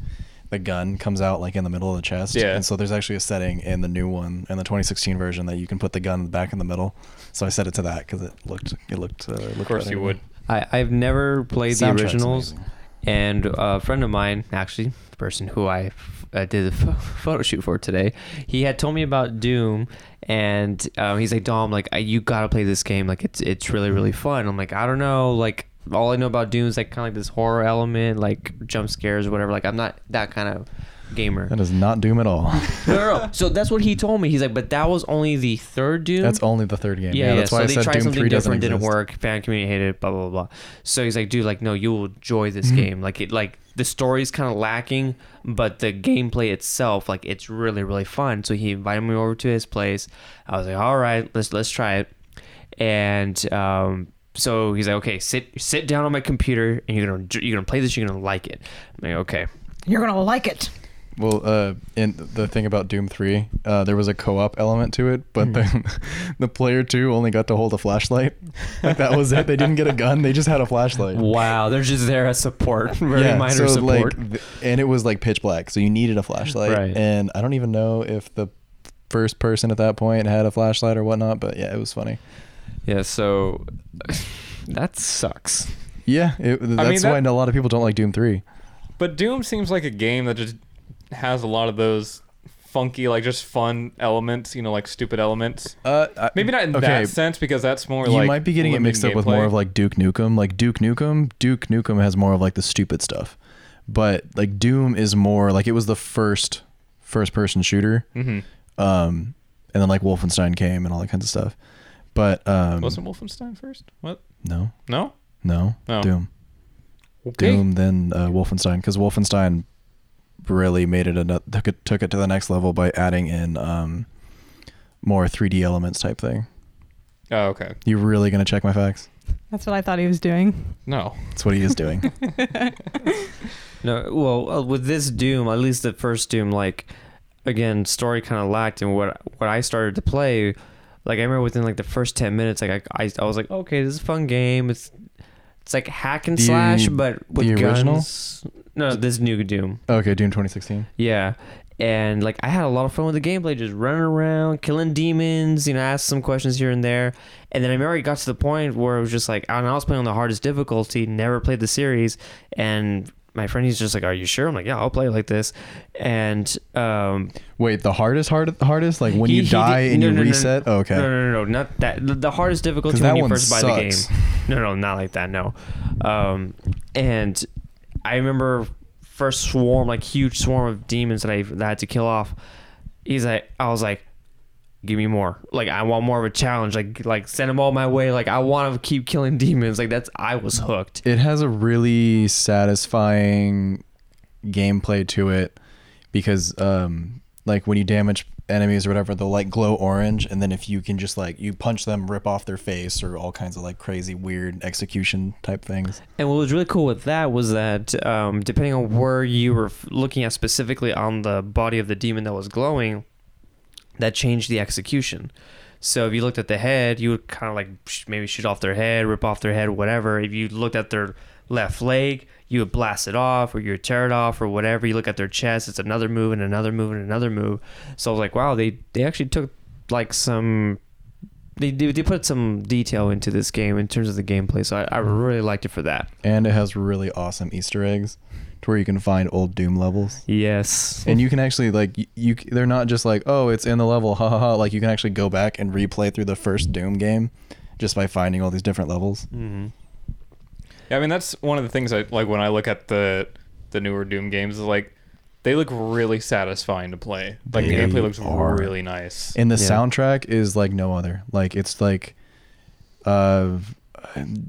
the gun comes out like in the middle of the chest. Yeah. And so there's actually a setting in the new one, in the 2016 version, that you can put the gun back in the middle. So I set it to that because it looked it looked. Uh, looked Of course, better you would. I, I've never played the originals, amazing. and a friend of mine, actually, the person who I uh, did the photo shoot for today, he had told me about Doom, and um, he's like, "Dom, like you gotta play this game. Like it's it's really really fun." I'm like, I don't know, like all I know about Doom is like kind of like this horror element, like jump scares or whatever. Like I'm not that kind of gamer. That is not Doom at all. no, no, no. So that's what he told me. He's like, but that was only the third Doom. that's only the third game. Yeah, Yeah, yeah. that's so why I they said tried Doom something 3 doesn't different, didn't exist. work. Fan community hated it. Blah blah blah. So he's like, dude, like, no, you'll enjoy this Mhm. game. Like it, like the story's kind of lacking, but the gameplay itself, like, it's really really fun. So he invited me over to his place. I was like, all right, let's let's try it. And um, so he's like, okay, sit sit down on my computer, and you're gonna you're gonna play this. You're gonna like it. I'm like, okay. You're going to like it. Well, uh, and the thing about Doom Three, uh, there was a co-op element to it, but Hmm. then the player two only got to hold a flashlight. Like that was it. They didn't get a gun. They just had a flashlight. Wow, they're just there as support, very yeah, minor so support. like, and it was like pitch black, so you needed a flashlight. Right. And I don't even know if the first person at that point had a flashlight or whatnot, but yeah, it was funny. yeah, so that sucks. Yeah, it, that's that- why a lot of people don't like Doom Three. But Doom seems like a game that just has a lot of those funky, like just fun elements. You know, like stupid elements. Uh, I- Maybe not in okay, that sense because that's more you like You might be getting it limited mixed up with more of like Duke Nukem. Like Duke Nukem, Duke Nukem has more of like the stupid stuff, but like Doom is more like it was the first first person shooter. Mhm. Um, and then like Wolfenstein came and all that kinds of stuff. But um, Wasn't Wolfenstein first? What? no, No. no, Oh. Doom, Okay. Doom, then uh, Wolfenstein, because Wolfenstein really made it a took it took it to the next level by adding in um more 3D elements type thing. Oh, okay. You really gonna check my facts? That's what I thought he was doing. No. That's what he is doing. No, well, uh, with this Doom, at least the first Doom, like again, story kind of lacked, and what what I started to play, like I remember within like the first ten minutes, like I I, I was like, okay, this is a fun game. It's it's like hack and The- slash, but with the original? guns. No, this new Doom. okay, Doom 2016. Yeah. And like I had a lot of fun with the gameplay, just running around, killing demons, you know, ask some questions here and there. And then I remember it got to the point where it was just like, and I was playing on the hardest difficulty, never played the series, and my friend he's just like, "Are you sure?" I'm like, "Yeah, I'll play like this." And um, Wait, the hardest hard hardest like when He- you he die did- and no, you no, no, reset. Oh, okay. no, no, no, no, not that. The, the hardest difficulty when you first buy the game. No, no, not like that. No. Um, and I remember first swarm, like huge swarm of demons that I, that I had to kill off. He's like, I was like, give me more. Like I want more of a challenge. Like like send them all my way. Like I want to keep killing demons. Like that's I was hooked. It has a really satisfying gameplay to it because um like when you damage enemies or whatever they'll like glow orange and then if you can just like you punch them rip off their face or all kinds of like crazy weird execution type things And what was really cool with that was that um, depending on where you were looking at specifically on the body of the demon that was glowing, that changed the execution. So if you looked at the head, you would kind of like maybe shoot off their head, rip off their head, whatever. If you looked at their left leg, you would blast it off or you would tear it off or whatever. You look at their chest, it's another move and another move and another move. So I was like, wow, they, they actually took like some they, they they put some detail into this game in terms of the gameplay. So I, I mm-hmm. really liked it for that. and it has really awesome easter eggs to where you can find old doom levels Yes. and you can actually like you, you they're not just like oh it's in the level ha ha ha like you can actually go back and replay through the first doom game just by finding all these different levels hmm Yeah, I mean that's one of the things I like when I look at the the newer Doom games is like they look really satisfying to play. Like the gameplay looks are. really nice. and the Yeah. soundtrack is like no other like it's like uh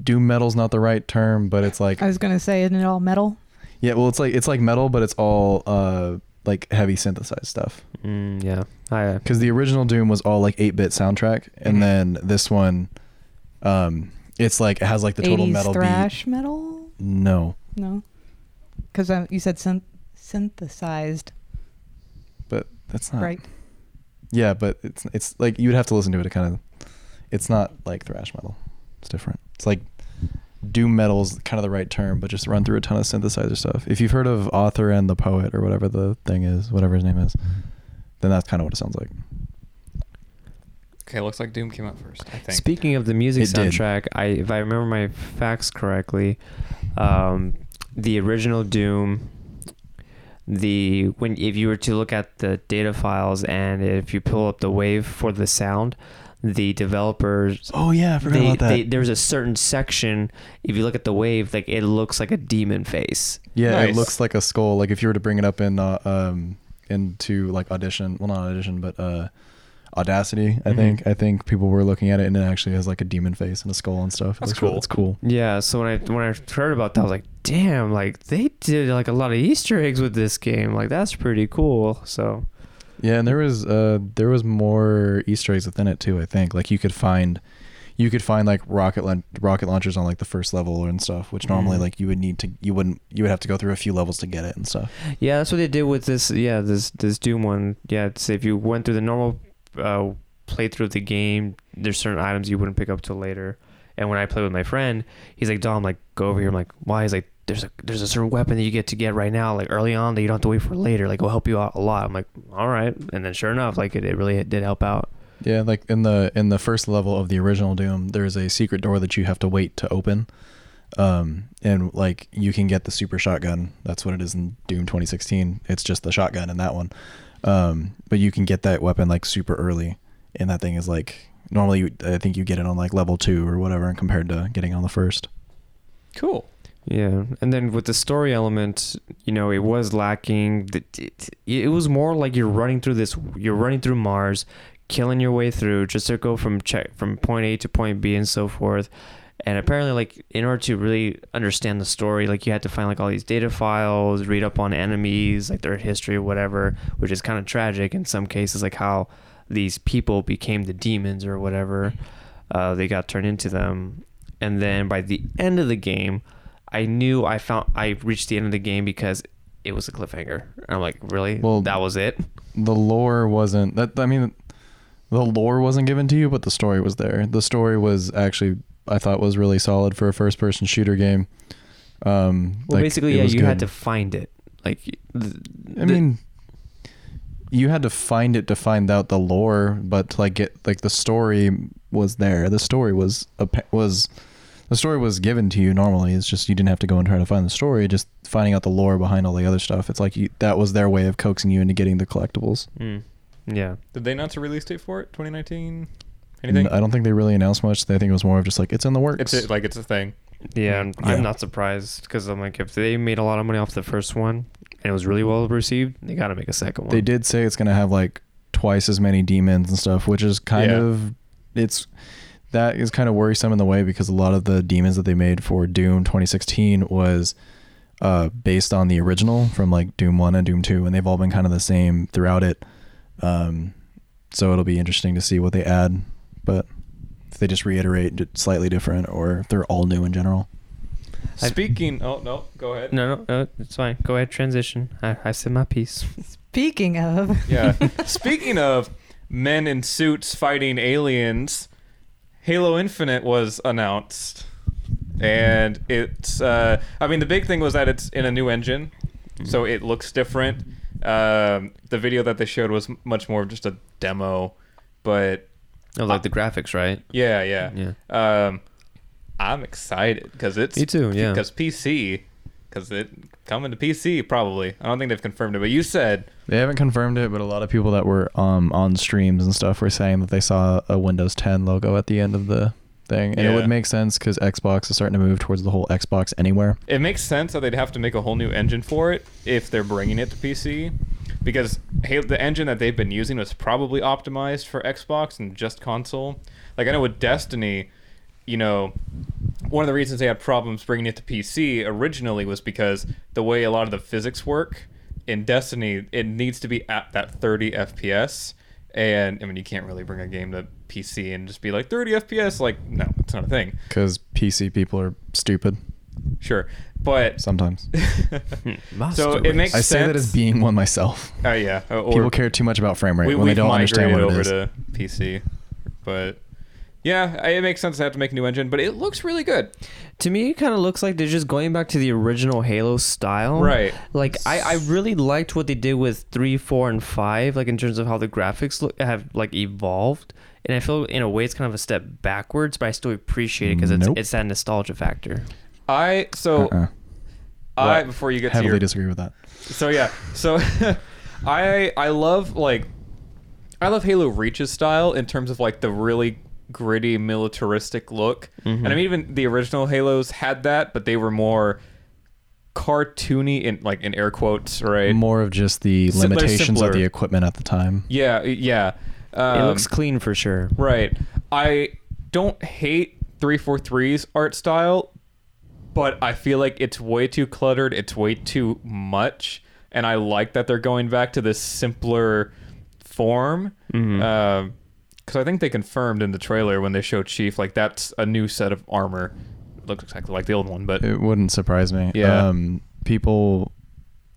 doom metal's not the right term but it's like I was gonna say, isn't it all metal? Yeah well it's like it's like metal but it's all uh like heavy synthesized stuff Mm, yeah. I, because the original doom was all like 8-bit soundtrack and Mhm. then this one um it's like it has like the total 80s metal thrash metal? no No, because uh, you said synth- synthesized, but that's not right? yeah but it's it's like you would have to listen to it to kind of it's not like thrash metal it's different it's like doom metal is kind of the right term but just run through a ton of synthesizer stuff if you've heard of author and the poet or whatever the thing is whatever his name is then that's kind of what it sounds like Okay, looks like Doom came out first. I think. speaking of the music It did. soundtrack, I if I remember my facts correctly, um, the original Doom, the when if you were to look at the data files and if you pull up the wave for the sound, the developers oh yeah i forgot they, about that they, there's a certain section if you look at the wave like it looks like a demon face yeah it looks like a skull like if you were to bring it up in uh, um into like audition well not audition but uh audacity i Mhm. think i think people were looking at it and it actually has like a demon face and a skull and stuff It That's looks cool. it's cool Yeah, so when I when I heard about that, I was like, "Damn! Like they did like a lot of Easter eggs with this game. Like that's pretty cool." So Yeah, and there was uh there was more Easter eggs within it too. I think like you could find you could find like rocket laun- rocket launchers on like the first level and stuff, which normally Mhm. like you would need to you wouldn't you would have to go through a few levels to get it and stuff. yeah, that's what they did with this. Yeah, this this Doom one. Yeah, it's if you went through the normal uh, playthrough of the game, there's certain items you wouldn't pick up till later. And when I play with my friend, he's like, "Dom, like go over here." I'm like, "Why?" He's like, "There's a there's a certain weapon that you get to get right now, like early on, that you don't have to wait for later. Like it'll help you out a lot." I'm like, "All right." And then sure enough, like it, it really did help out. Yeah, like in the in the first level of the original Doom, there's a secret door that you have to wait to open. Um, and like you can get the super shotgun. That's what it is in Doom 2016. It's just the shotgun in that one. Um, but you can get that weapon like super early, and that thing is like normally you, I think you get it on like level two or whatever, and compared to getting on the first. Cool. Yeah, and then with the story element, you know, it was lacking. It, it was more like you're running through this. You're running through Mars, killing your way through just to go from check from point A to point B and so forth. And apparently, like in order to really understand the story, like you had to find like all these data files, read up on enemies, like their history or whatever, which is kind of tragic in some cases, like how these people became the demons or whatever. Uh, they got turned into them, and then by the end of the game, I knew I found I reached the end of the game because it was a cliffhanger. And I'm like, really? Well- that was it? The lore wasn't that. I mean, the lore wasn't given to you, but the story was there. The story was actually I thought was really solid for a first-person shooter game. Um, Well, like, basically, yeah, you had to find it. Like, th- I mean, you had to find it to find out the lore, but to, like get like the story was there. The story was a was the story was given to you normally. It's just you didn't have to go and try to find the story. Just finding out the lore behind all the other stuff. It's like you, that was their way of coaxing you into getting the collectibles. Mm, yeah. Did they announce a release date for it? 2019? Anything? I don't think they really announced much. I think it was more of just like it's in the works. It's a, like it's a thing. Yeah, and Yeah. I'm not surprised because I'm like, if they made a lot of money off the first one and it was really well received, they got to make a second one. They did say it's going to have like twice as many demons and stuff, which is kind Yeah. of it's that is kind of worrisome in the way because a lot of the demons that they made for Doom 2016 was uh, based on the original from like Doom 1 and Doom 2 and they've all been kind of the same throughout it. Um, so it'll be interesting to see what they add, but if they just reiterate slightly different or if they're all new in general. Speaking. Oh no, go ahead. No, no, no, it's fine. Go ahead, transition. I, I said my piece. Speaking of, Yeah. Speaking of men in suits fighting aliens, Halo Infinite was announced. And it's uh I mean the big thing was that it's in a new engine. So it looks different. Um the video that they showed was much more of just a demo, but Oh, like the graphics, right? yeah, yeah. Yeah. Um I'm excited cuz it's Me too, yeah. Cuz PC cuz it coming to PC probably. I don't think they've confirmed it, but you said They haven't confirmed it, but a lot of people that were um, on streams and stuff were saying that they saw a Windows 10 logo at the end of the thing, and it would make sense because Xbox is starting to move towards the whole Xbox Anywhere. it makes sense that they'd have to make a whole new engine for it if they're bringing it to PC, because the engine that they've been using was probably optimized for Xbox and just console. Like I know with Destiny, you know, one of the reasons they had problems bringing it to PC originally was because the way a lot of the physics work in Destiny, it needs to be at that 30 FPS. And I mean, you can't really bring a game to PC and just be like 30 FPS. Like, no, it's not a thing. Because PC people are stupid Sure, but sometimes. so it makes I say that as being one myself. Oh yeah, uh, or People care too much about frame rate we, when they don't understand what migrated it over is. to PC, but yeah, it makes sense to have to make a new engine, but it looks really good. To me, it kind of looks like they're just going back to the original Halo style. Right. Like I, I really liked what they did with three, four, and five. Like in terms of how the graphics look have like evolved, and I feel in a way it's kind of a step backwards, but I still appreciate it because it's Nope. it's that nostalgia factor. I so Uh-uh. I What? before you get to Heavily your disagree with that. so yeah so I I love like I love Halo Reach's style in terms of like the really gritty militaristic look, and I mean even the original Halos had that, but they were more cartoony in like in air quotes, right? More of just the Sim- they're limitations of the equipment at the time. Yeah, yeah. Um, it looks clean for sure. Right. I don't hate 343's art style, but I feel like it's way too cluttered. It's way too much. And I like that they're going back to this simpler form. Mhm. Because I think they confirmed in the trailer when they showed Chief, like, that's a new set of armor. It looks exactly like the old one, but It wouldn't surprise me. Yeah. Um, people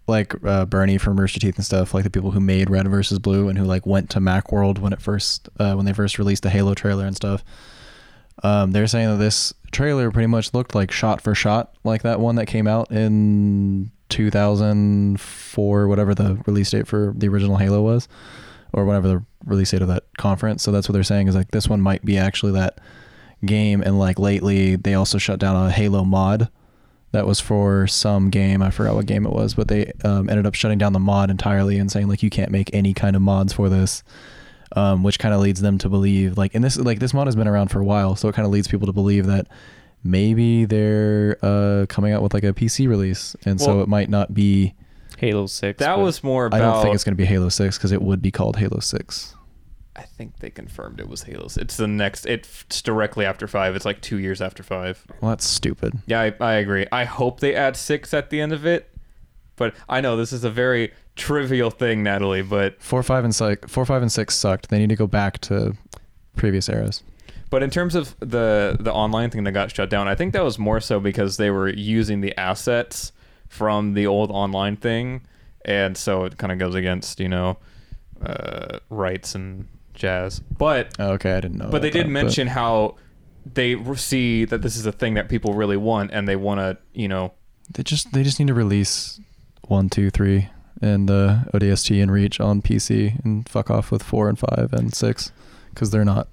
like uh, Burnie from Rooster Teeth and stuff, like the people who made Red versus Blue and who like went to MacWorld when it first uh, when they first released the Halo trailer and stuff. Um, they're saying that this trailer pretty much looked like shot for shot, like that one that came out in 2004, whatever the release date for the original Halo was, or whatever the release date of that conference. So that's what they're saying is like this one might be actually that game, and like lately they also shut down a Halo mod that was for some game. I forgot what game it was, but they um, ended up shutting down the mod entirely and saying like you can't make any kind of mods for this. Um, which kind of leads them to believe like and this like this mod has been around for a while, so it kind of leads people to believe that maybe they're uh, coming out with like a PC release, and so it might not be. Halo Six. That but- was more about. I don't think it's going to be Halo Six because it would be called Halo Six. I think they confirmed it was Halo. It's the next. It's directly after five. It's like two years after five. Well, that's stupid. Yeah, I, I agree. I hope they add six at the end of it. But I know this is a very trivial thing, Natalie. But Four, five, and six. Four, five, and six sucked. They need to go back to previous eras. but in terms of the the online thing that got shut down, I think that was more so because they were using the assets from the old online thing, and so it kind of goes against you know uh, rights and jazz. But Oh, okay, I didn't know. but they did that, mention how they see that this is a thing that people really want, and they want to you know they just they just need to release one, two, three, and uh, ODST and Reach on PC, and fuck off with four and five and six, because they're not.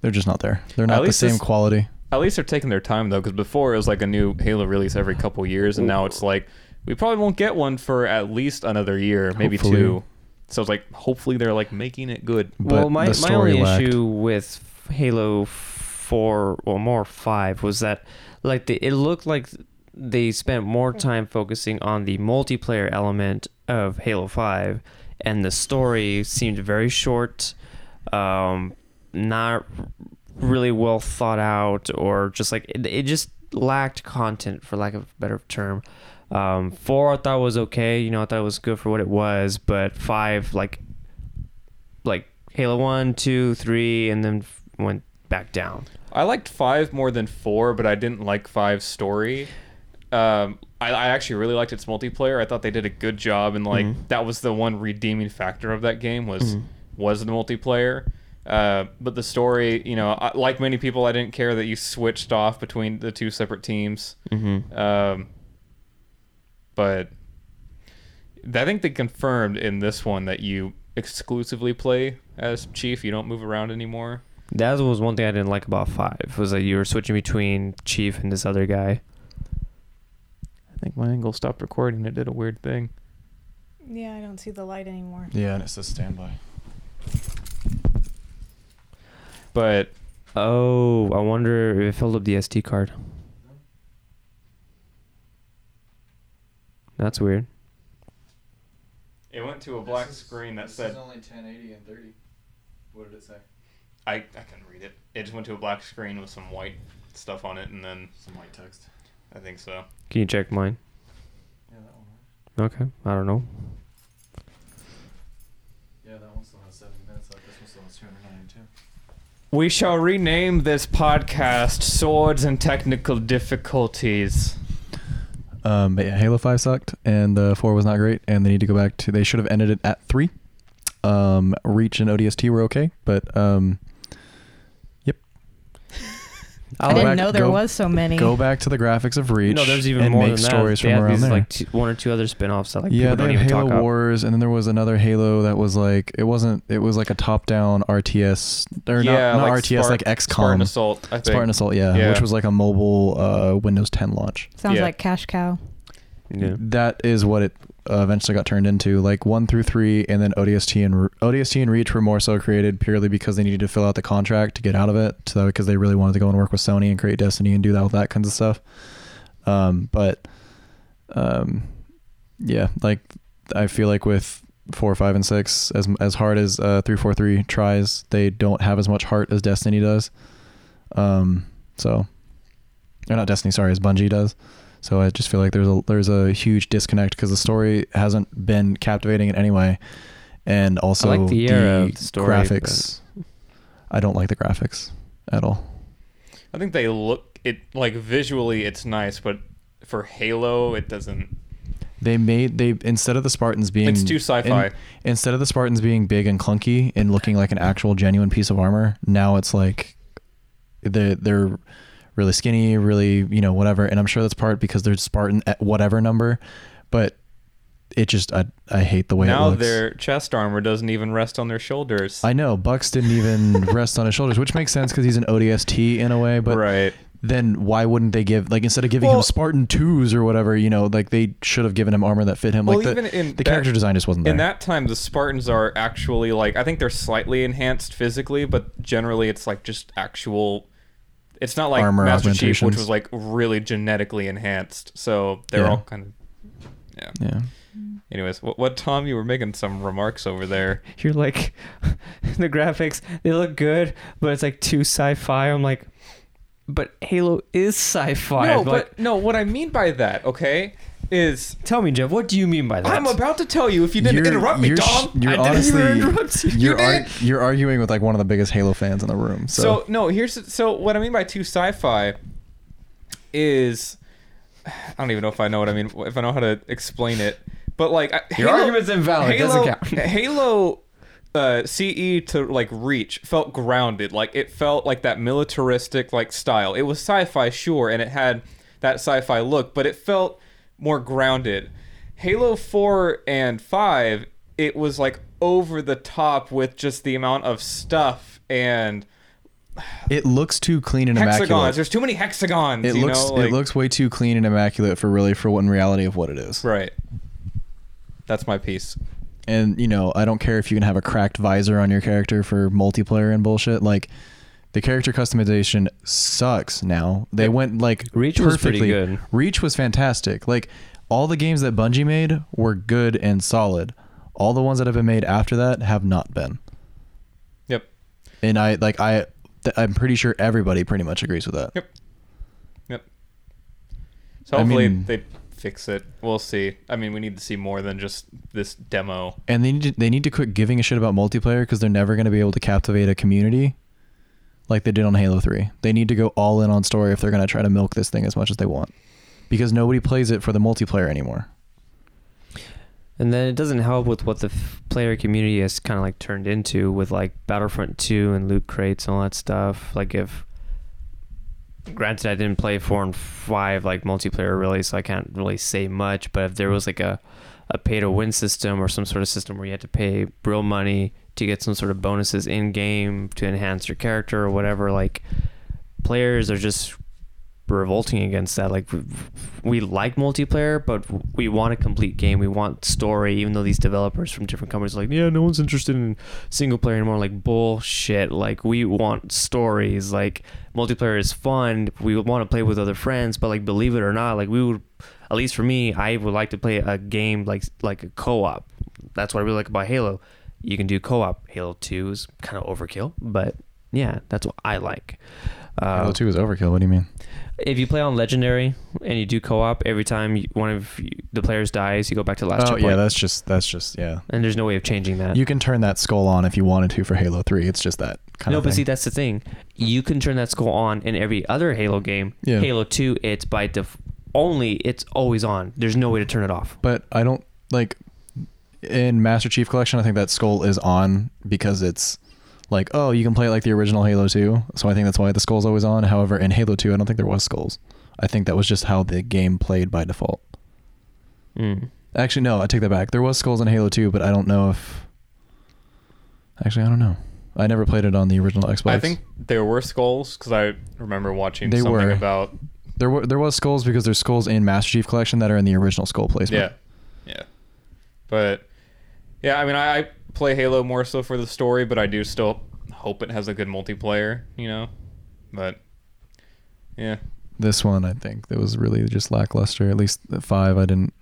They're just not there. They're not the same this- quality. At least they're taking their time though, because before it was like a new Halo release every couple years, and now it's like we probably won't get one for at least another year, maybe Hopefully. two. So it's like hopefully they're like making it good. But well, my, the my story only lacked. issue with Halo Four or more Five was that like the, it looked like they spent more time focusing on the multiplayer element of Halo Five, and the story seemed very short, um, not really well thought out, or just like it, it just lacked content for lack of a better term. Um, four I thought was okay, you know, I thought it was good for what it was, but five like like Halo one, two, three, and then f- went back down. I liked five more than four, but I didn't like five's story. Um, I, I actually really liked its multiplayer. I thought they did a good job, and like Mhm. that was the one redeeming factor of that game was Mhm. was the multiplayer. Uh, but the story, you know, I, like many people, I didn't care that you switched off between the two separate teams. Mm-hmm. Um, but I think they confirmed in this one that you exclusively play as Chief. You don't move around anymore. That was one thing I didn't like about five was that you were switching between Chief and this other guy. I think my angle stopped recording. It did a weird thing. Yeah, I don't see the light anymore. Yeah, and it says standby. But Oh, I wonder if it filled up the SD card. That's weird. it went to a black screen that said It's only 1080 and 30. What did it say? I, I couldn't read it. It just went to a black screen with some white stuff on it, and then Some white text. I think so. Can you check mine? Yeah, that one. Okay, I don't know. Yeah, that one still has 70 minutes left. This one still has 292. We shall rename this podcast "Swords and Technical Difficulties." Um, but yeah, Halo Five sucked, and uh, Four was not great, and they need to go back to. They should have ended it at three. Um, Reach and ODST were okay, but um, I, Go didn't back- know there go- was so many. go back to the graphics of Reach. No, there's even and more make than that. stories they from have around these, there. like two, one or two other spin-offs that like yeah, people they don't have even Halo talk about. Wars, and then there was another Halo that was like it wasn't. It was like a top-down RTS or yeah, not, not like RTS, Spart- like Spartan XCOM, Assault. I think. Spartan Assault. Yeah, Yeah. which was like a mobile uh, Windows 10 launch. Sounds Yeah. like cash cow. Yeah. That is what it uh, eventually got turned into. Like one through three, and then ODST and ODST and Reach were more so created purely because they needed to fill out the contract to get out of it. So because they really wanted to go and work with Sony and create Destiny and do that with that kinds of stuff. Um, but um, yeah, like I feel like with four, five, and six, as as hard as uh, three, four, three tries, they don't have as much heart as Destiny does. Um, so, or not Destiny, sorry, as Bungie does. So I just feel like there's a there's a huge disconnect because the story hasn't been captivating in any way, and also like the era of the story, graphics. I don't like the graphics at all. I think they look it like visually it's nice, but for Halo it doesn't. They made they instead of the Spartans being It's too sci-fi. in- instead of the Spartans being big and clunky and looking like an actual genuine piece of armor, now it's like they're they're really skinny, really you know whatever. And I'm sure that's part because they're Spartan at whatever number, but it just I I hate the way it now looks. their chest armor doesn't even rest on their shoulders. I know Buck's didn't even rest on his shoulders, which makes sense because he's an ODST in a way. But right. then why wouldn't they give like instead of giving Well- him Spartan twos or whatever, you know, like they should have given him armor that fit him. Well, like the, even in the that- character design just wasn't there. In that time, the Spartans are actually like I think they're slightly enhanced physically, but generally it's like just actual. It's not like Armor Master Chief, which was like really genetically enhanced. So they're Yeah. all kind of. Yeah. yeah. Anyways, what, what Tom? You were making some remarks over there. You're like, the graphics they look good, but it's like too sci-fi. I'm like, but Halo is sci-fi. no, I'm like, but no. What I mean by that, okay, is tell me, Jeff, what do you mean by that? I'm about to tell you. If you didn't You're- interrupt me, you're sh- Tom, you're I didn't honestly- even interrupt you. You're you ar- you're arguing with like one of the biggest Halo fans in the room. So, So no, here's so what I mean by too sci-fi is I don't even know if I know what I mean if I know how to explain it, but like I- Your Halo- argument's invalid. Halo, Doesn't count. Halo uh, CE to like Reach felt grounded, like it felt like that militaristic like style. It was sci-fi, sure, and it had that sci-fi look, but it felt more grounded. Halo 4 and 5, it was like over the top with just the amount of stuff and it looks too clean and hexagons. immaculate. There's too many hexagons. It you looks like, it looks way too clean and immaculate for really for what in reality of what it is. right. That's my piece. And you know, I don't care if you can have a cracked visor on your character for multiplayer and bullshit. Like the character customization sucks now. They went like Reach was pretty perfectly. good. Reach was fantastic. Like all the games that Bungie made were good and solid. All the ones that have been made after that have not been. Yep. And I like I th- I'm pretty sure everybody pretty much agrees with that. Yep. Yep. So I hopefully mean- they fix it. We'll see. I mean, we need to see more than just this demo. And they need to, they need to quit giving a shit about multiplayer because they're never going to be able to captivate a community like they did on Halo 3. They need to go all in on story if they're going to try to milk this thing as much as they want. Because nobody plays it for the multiplayer anymore. And then it doesn't help with what the f- player community has kind of like turned into with like Battlefront 2 and loot crates and all that stuff. Like if granted I didn't play 4 and 5 like multiplayer really, so I can't really say much, but if there was like a a pay to win system or some sort of system where you had to pay real money to get some sort of bonuses in game to enhance your character or whatever, like players are just revolting against that. Like we, like multiplayer, but we want a complete game. We want story, even though these developers from different companies are like, yeah, no one's interested in single player anymore. Like bullshit. Like we want stories. Like multiplayer is fun. We want to play with other friends, but like believe it or not, like we would, at least for me, I would like to play a game like like a co-op. That's what I really like about Halo. You can do co-op. Halo Two is kind of overkill, but yeah, that's what I like. Uh, Halo 2 is overkill. What do you mean? if you play on legendary and you do co-op every time you, one of you, the players dies you go back to the last Oh checkpoint yeah, that's just that's just yeah. and there's no way of changing that You can turn that skull on if you wanted to for Halo 3. It's just that kind no of No, but see that's the thing you can turn that skull on in every other halo game Yeah. halo 2 it's by def- only it's always on there's no way to turn it off but I don't like in Master Chief Collection. I think that skull is on because it's like oh you can play it like the original Halo 2. So I think that's why the skull's always on. However, in Halo 2, I don't think there was skulls. I think that was just how the game played by default. mm. Actually, no, I take that back. There was skulls in Halo 2, but I don't know if. Actually, I don't know. I never played it on the original Xbox. I think there were skulls because I remember watching They something were. about there were there was skulls because there's skulls in Master Chief Collection that are in the original skull placement. yeah, yeah. But yeah, I mean, I, I play Halo more so for the story, but I do still hope it has a good multiplayer. You know, but yeah, This one, I think, that was really just lackluster. At least the five, I didn't.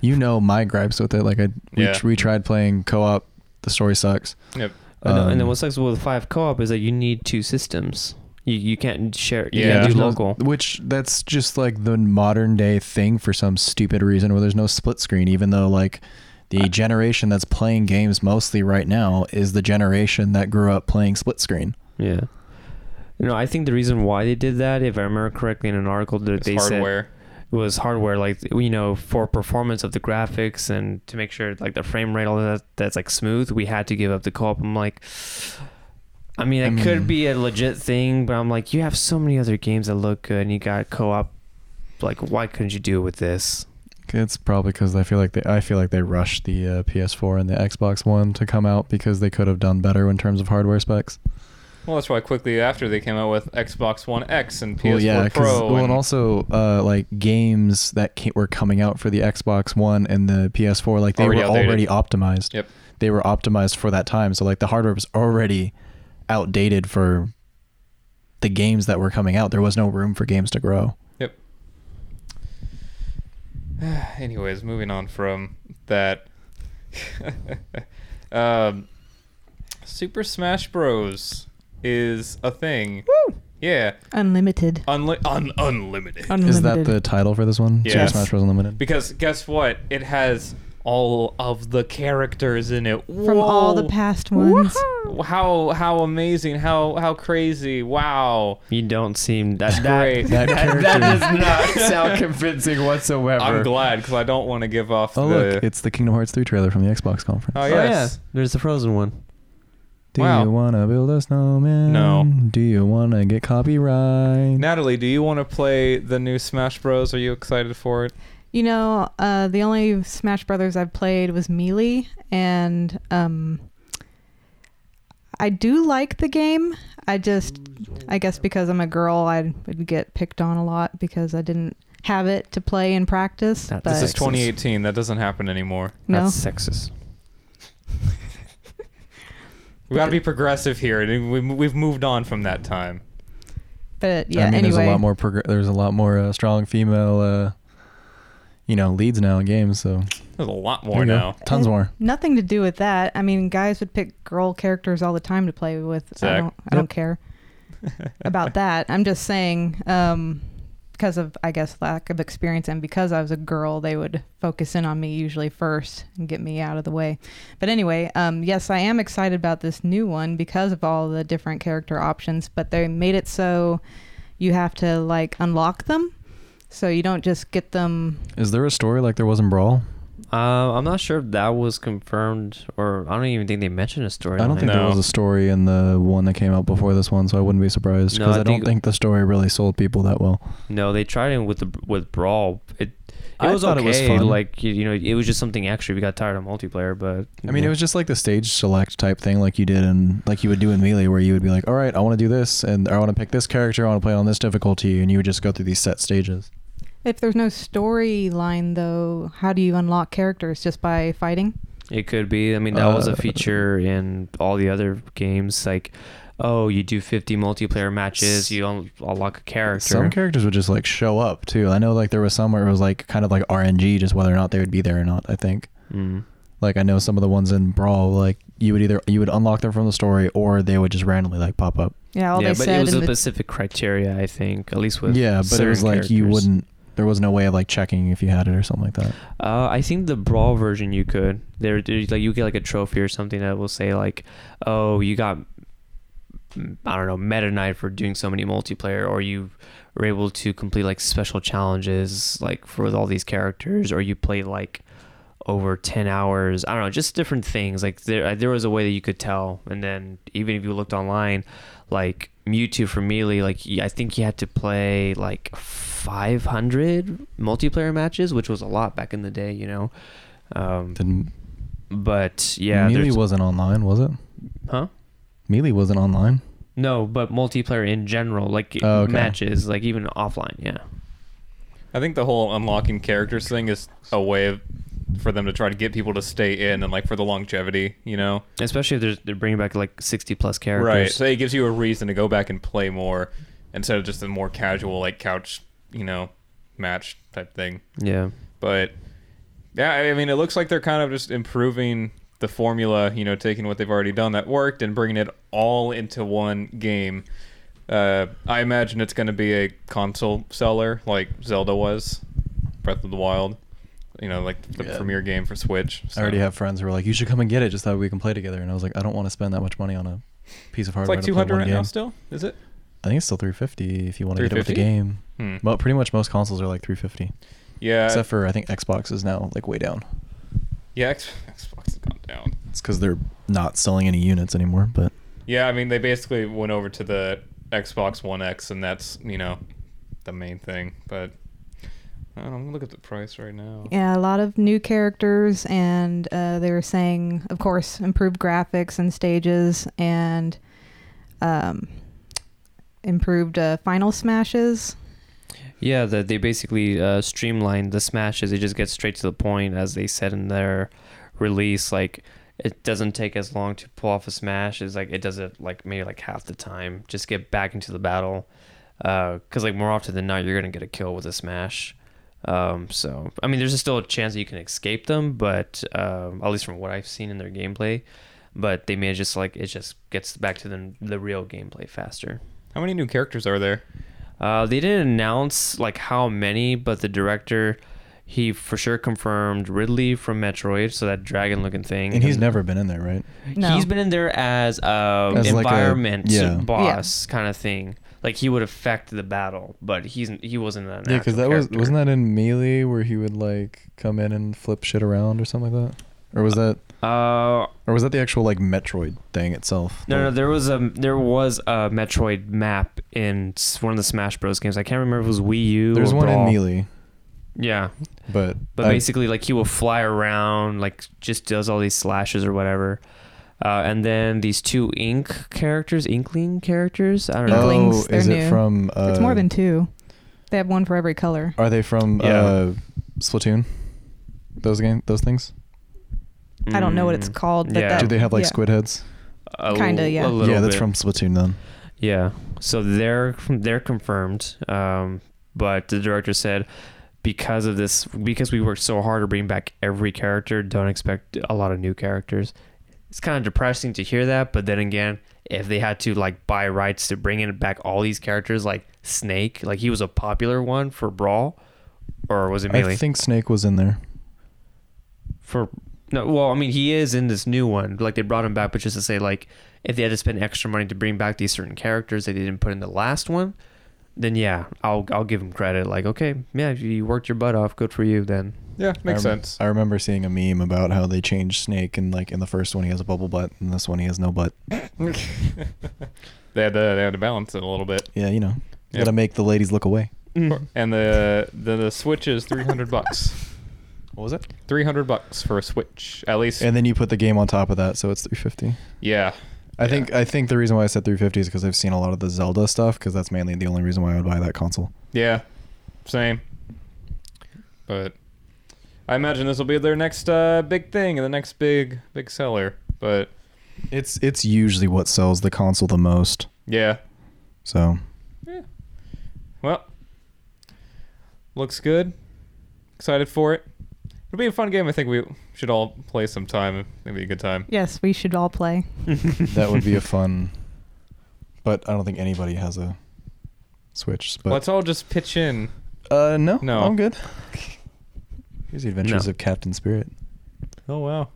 You know my gripes with it. Like I, we, Yeah. we tried playing co-op. The story sucks. yep. I know, and then Um, what sucks with five co-op is that you need two systems you, you can't share you Yeah. can't do There's no- local which that's just like the modern day thing for some stupid reason where there's no split screen, even though like the generation that's playing games mostly right now is the generation that grew up playing split screen. Yeah. You know, I think the reason why they did that, if I remember correctly in an article that It's they hardware. said was hardware, like you know, for performance of the graphics and to make sure like the frame rate all that that's like smooth, we had to give up the co-op. I'm like, I mean, it I could be a legit thing, but I'm like, you have so many other games that look good, and you got co-op. Like, why couldn't you do it with this? It's probably because I feel like they I feel like they rushed the uh, PS4 and the Xbox One to come out because they could have done better in terms of hardware specs. Well, that's why quickly after they came out with Xbox One X and PS4 well, yeah, Pro. well, and and- also uh, like games that ca- were coming out for the Xbox One and the PS4, like they Already were outdated. already optimized. Yep. They were optimized for that time, so like the hardware was already outdated for the games that were coming out. There was no room for games to grow. Yep. Anyways, moving on from that. um, Super Smash Bros. is a thing. Woo! Yeah. Unlimited. Unli- un- unlimited. Unlimited. Is that the title for this one? Super Smash Bros. Unlimited. because guess what? It has all of the characters in it. From all the past ones. How how amazing! How how crazy! Wow! You don't seem that It's that, great. That that, character- does not sound convincing whatsoever. I'm glad because I don't want to give off Oh the. look, it's the Kingdom Hearts 3 trailer from the Xbox conference. oh Oh yeah, there's the Frozen one. Do Wow. you want to build a snowman? No. Do you want to get copyright? Natalie, do you want to play the new Smash Bros? Are you excited for it? You know, uh, the only Smash Brothers I've played was Melee, and um, I do like the game. I just, I guess because I'm a girl, I would get picked on a lot because I didn't have it to play in practice. That- but This is 2018. That doesn't happen anymore. no, That's sexist. We got to be progressive here. we- We've moved on from that time. but yeah. I mean, anyway, there's a lot more. Progr- there's a lot more uh, strong female, uh, you know, leads now in games. So There's a lot more now. Tons more. Nothing to do with that. I mean, guys would pick girl characters all the time to play with. I don't. I don't care about that. I'm just saying, um, because of I guess lack of experience and because I was a girl, they would focus in on me usually first and get me out of the way. But anyway, um, yes, I am excited about this new one because of all the different character options. But they made it so you have to like unlock them, so you don't just get them. Is there a story like there was in Brawl? Uh, I'm not sure if that was confirmed, or I don't even think they mentioned a story. I don't think No. there was a story in the one that came out before this one, so I wouldn't be surprised No, because I I, don't think- think the story really sold people that well. No, they tried it with the with Brawl. It it I was thought okay. it was fun. Like you, you know, it was just something extra. We got tired of multiplayer, but I mean, it was just like the stage select type thing, like you did and like you would do in Melee, where you would be like, "All right, I want to do this, and I want to pick this character, I want to play on this difficulty," and you would just go through these set stages. If there's no storyline, though, how do you unlock characters? Just by fighting? It could be. I mean, that was Uh, a feature in all the other games. Like, oh, you do 50 multiplayer matches, you un- unlock a character. Some characters would just like show up too. I know like there was some where it was like kind of like RNG, just whether or not they would be there or not. I think. Mm. Like I know some of the ones in Brawl, like you would either you would unlock them from the story, or they would just randomly like pop up. Yeah, all yeah, they but said it was a the specific criteria, I think, at least with yeah, but it was certain like you wouldn't. There was no way of like checking if you had it or something like that. Uh, I think the brawl version you could. There, like you get like a trophy or something that will say like, oh, you got, I don't know, Meta Knight for doing so many multiplayer, or you were able to complete like special challenges like for all these characters, or you played like over 10 hours i don't know just different things like there there was a way that you could tell and then even if you looked online like mewtwo for melee like i think you had to play like 500 multiplayer matches which was a lot back in the day you know um Didn't but yeah Melee there's- wasn't online, was it? huh Melee wasn't online. no but multiplayer in general like Oh, okay. matches like even offline yeah I think the whole unlocking characters thing is a way of, for them to try to get people to stay in and like for the longevity, you know? especially if there's, they're bringing back like 60 plus characters Right. So it gives you a reason to go back and play more instead of just a more casual like couch, you know, match type thing. yeah But yeah, I mean, it looks like they're kind of just improving the formula, you know, taking what they've already done that worked and bringing it all into one game. Uh, I imagine it's going to be a console seller like Zelda was, Breath of the Wild. You know, like the Yeah. premier game for Switch. I already have friends who are like, "You should come and get it, just that we can play together." And I was like, "I don't want to spend that much money on a piece of It's hardware." like to two play hundred one right now. Still, is it? I think it's still 350 if you want to get it with the game. Hmm. Well, pretty much most consoles are like 350, Yeah. except for I think Xbox is now like way down. yeah. X- Xbox has gone down. It's because they're not selling any units anymore. But Yeah, I mean, they basically went over to the Xbox One X, and that's you know the main thing. But I don't know, I'm gonna look at the price right now. Yeah, a lot of new characters, and uh, they were saying, of course, improved graphics and stages, and um, improved uh, final smashes. Yeah, that they basically uh, streamlined the smashes. It just gets straight to the point, as they said in their release. Like it doesn't take as long to pull off a smash. It's like it does it like maybe like half the time. Just get back into the battle, because like more often than not, you're gonna get a kill with a smash. Um, so I mean, there's still a chance that you can escape them, but um, at least from what I've seen in their gameplay. But they may just like it just gets back to the the real gameplay faster. How many new characters are there? Uh, they didn't announce like how many, but the director, he for sure confirmed Ridley from Metroid, so that dragon-looking thing. And he's never been in there, right? No. He's been in there as a As like a- environment yeah. boss kind of thing. Like he would affect the battle, but he's he wasn't an Yeah, because actual that was wasn't that in Melee where he would like come in and flip shit around or something like that, or was that Uh, or was that the actual like Metroid thing itself? no, no, there was a there was a Metroid map in one of the Smash Bros games. I can't remember if it was Wii U. There's or one Brawl. in Melee, Yeah, but But I- basically, like he will fly around, like just does all these slashes or whatever. Uh, and then these two ink characters, inkling characters. I don't know. Oh, they're is it new. from? Uh, it's more than two. They have one for every color. Are they from Yeah. uh, Splatoon? Those game, those things. I don't know what it's Mm, called, but yeah. that, Do they have like yeah. squid heads? a Kinda, l- yeah. a little Yeah, that's bit. from Splatoon then. Yeah, so they're they're confirmed. Um, but the director said because of this, because we worked so hard to bring back every character, don't expect a lot of new characters. It's kind of depressing to hear that, but then again, if they had to like buy rights to bring in back all these characters, like Snake, like he was a popular one for Brawl, or was it Melee? I think Snake was in there. for no well i mean he is in this new one like they brought him back but just to say like if they had to spend extra money to bring back these certain characters that they didn't put in the last one then yeah i'll i'll give him credit like okay yeah you worked your butt off good for you then Yeah, makes I rem- sense. I remember seeing a meme about how they changed Snake, and like in the first one he has a bubble butt, and this one he has no butt. they had to they had to balance it a little bit. Yeah, you know, Yep. got to make the ladies look away. Mm-hmm. And the the, the Switch is three hundred bucks. What was it? Three hundred bucks for a Switch, at least. And then you put the game on top of that, so it's 350. yeah, I Yeah. think I think the reason why I said 350 is because I've seen a lot of the Zelda stuff, because that's mainly the only reason why I would buy that console. yeah, same. But I imagine this will be their next uh, big thing and the next big big seller. But It's it's usually what sells the console the most. yeah, So Yeah. well, looks good. Excited for it. It'll be a fun game. I think we should all play sometime. It'll be a good time. Yes, we should all play. that would be a fun. But I don't think anybody has a Switch. But Let's all just pitch in. uh, no, No. I'm good. Here's the Adventures No. of Captain Spirit. Oh wow.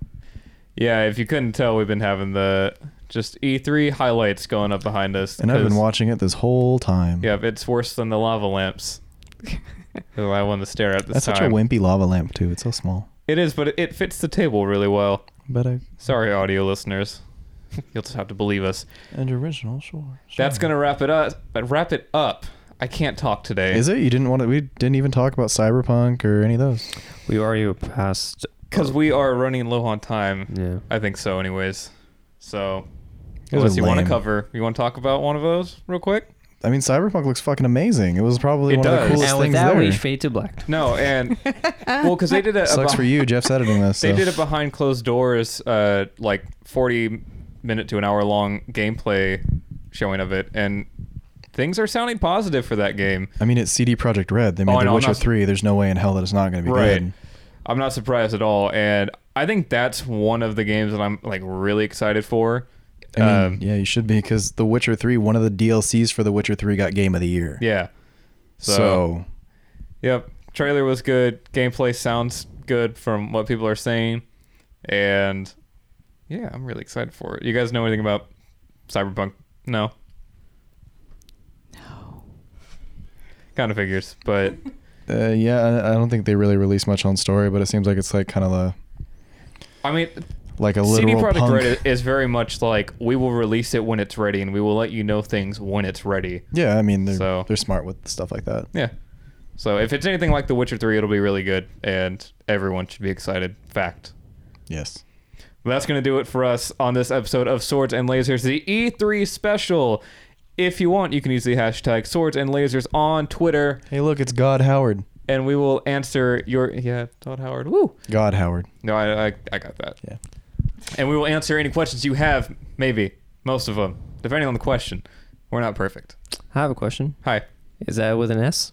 Yeah, if you couldn't tell, we've been having the just E3 highlights going up behind us. And I've been watching it this whole time. Yeah, it's worse than the lava lamps. who I want to stare at this That's time. such a wimpy lava lamp too. It's so small. It is, but it, it fits the table really well. But I Sorry, audio listeners. You'll just have to believe us. and original, sure. That's gonna wrap it up. But wrap it up. I can't talk today. Is it? You didn't want to? We didn't even talk about Cyberpunk or any of those. we already passed Because uh, we are running low on time. yeah I think so, anyways. So, Those unless are you want to lame. cover, you want to talk about one of those real quick? I mean, Cyberpunk looks fucking amazing. It was probably It one of the coolest and with things that there. we fade to black No, and well, because they did a, a Sucks beh- for you. Jeff's editing this. They so. did it behind closed doors, uh, like forty minute to an hour long gameplay showing of it, and things are sounding positive for that game. I mean, it's CD Projekt Red. They made Oh, The know, I'm Witcher not- 3. There's no way in hell that it's not going to be Right. good. I'm not surprised at all, and I think that's one of the games that I'm like really excited for. I mean, Um, yeah, you should be because The Witcher 3, one of the DLCs for The Witcher 3 got Game of the Year. Yeah. So, So, yep, trailer was good. Gameplay sounds good from what people are saying, and yeah, I'm really excited for it. You guys know anything about Cyberpunk? No. No. Kind of figures, but uh, yeah, I, I don't think they really released much on story, but it seems like it's like kind of a I mean, like a CD literal punk. Red is very much like we will release it when it's ready, and we will let you know things when it's ready. Yeah, I mean they're So- they're smart with stuff like that. Yeah. So if it's anything like The Witcher 3, it'll be really good, and everyone should be excited. Fact. Yes. Well, that's going to do it for us on this episode of Swords and Lasers, the E3 special. If you want, you can use the hashtag Swords and Lasers on Twitter, Hey, look, it's God Howard. and we will answer your yeah, Todd Howard. Woo. God Howard. No, I, I I got that. Yeah. And we will answer any questions you have. Maybe most of them, depending on the question. We're not perfect. I have a question. Hi, Is that with an S?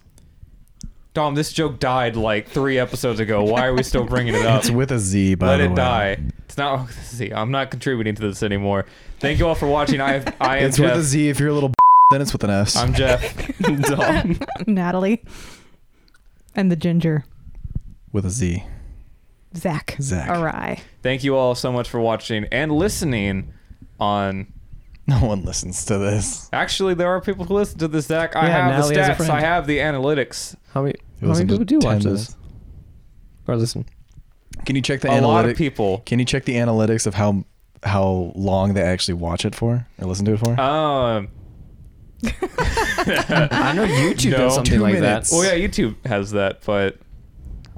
Dom. This joke died like three episodes ago. Why are we still bringing it up? It's with a Z, by Let the it way. die. It's not. Oh, See, I'm not contributing to this anymore. Thank you all for watching. I I am It's Jeff. with a Z. If you're a little then it's with an S. I'm Jeff. Dom. Natalie. And the ginger. with a Z. Zach. Zach. All right. Thank you all so much for watching and listening. On No one listens to this. actually, there are people who listen to this. Zach, I Yeah, have Natalie the has a stats. friend. I have the analytics. How many, how many people do 10 watch this? Or listen? Can you check the analytics? A analytics? lot of people. Can you check the analytics of how how long they actually watch it for or listen to it for? Um. I know YouTube No. does something Two like minutes. that. Well, yeah, YouTube has that, but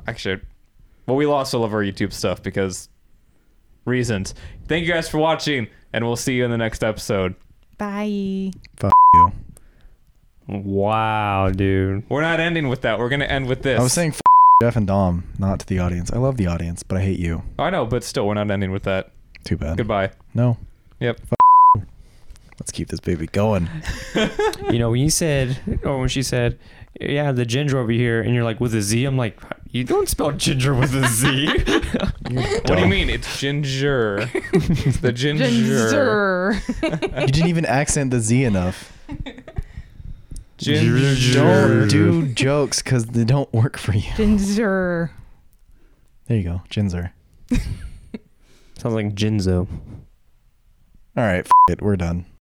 actually, well, we lost all of our YouTube stuff because reasons. Thank you guys for watching, and we'll see you in the next episode. Bye. Fuck you. Wow, dude. We're not ending with that. We're gonna end with this. I was saying f- Jeff and Dom, not to the audience. I love the audience, but I hate you. I know, but still, we're not ending with that. Too bad. Goodbye. No. Yep. Let's keep this baby going. You know, when you said, or when she said, yeah, the ginger over here, and you're like, with a Z, I'm like, you don't spell ginger with a Z. What do you mean? It's ginger. It's the ginger. Ginger. You didn't even accent the Z enough. Ginger. Don't do jokes because they don't work for you. Ginger. There you go. Ginger. Sounds like Jinzo. All right. F- it. We're done.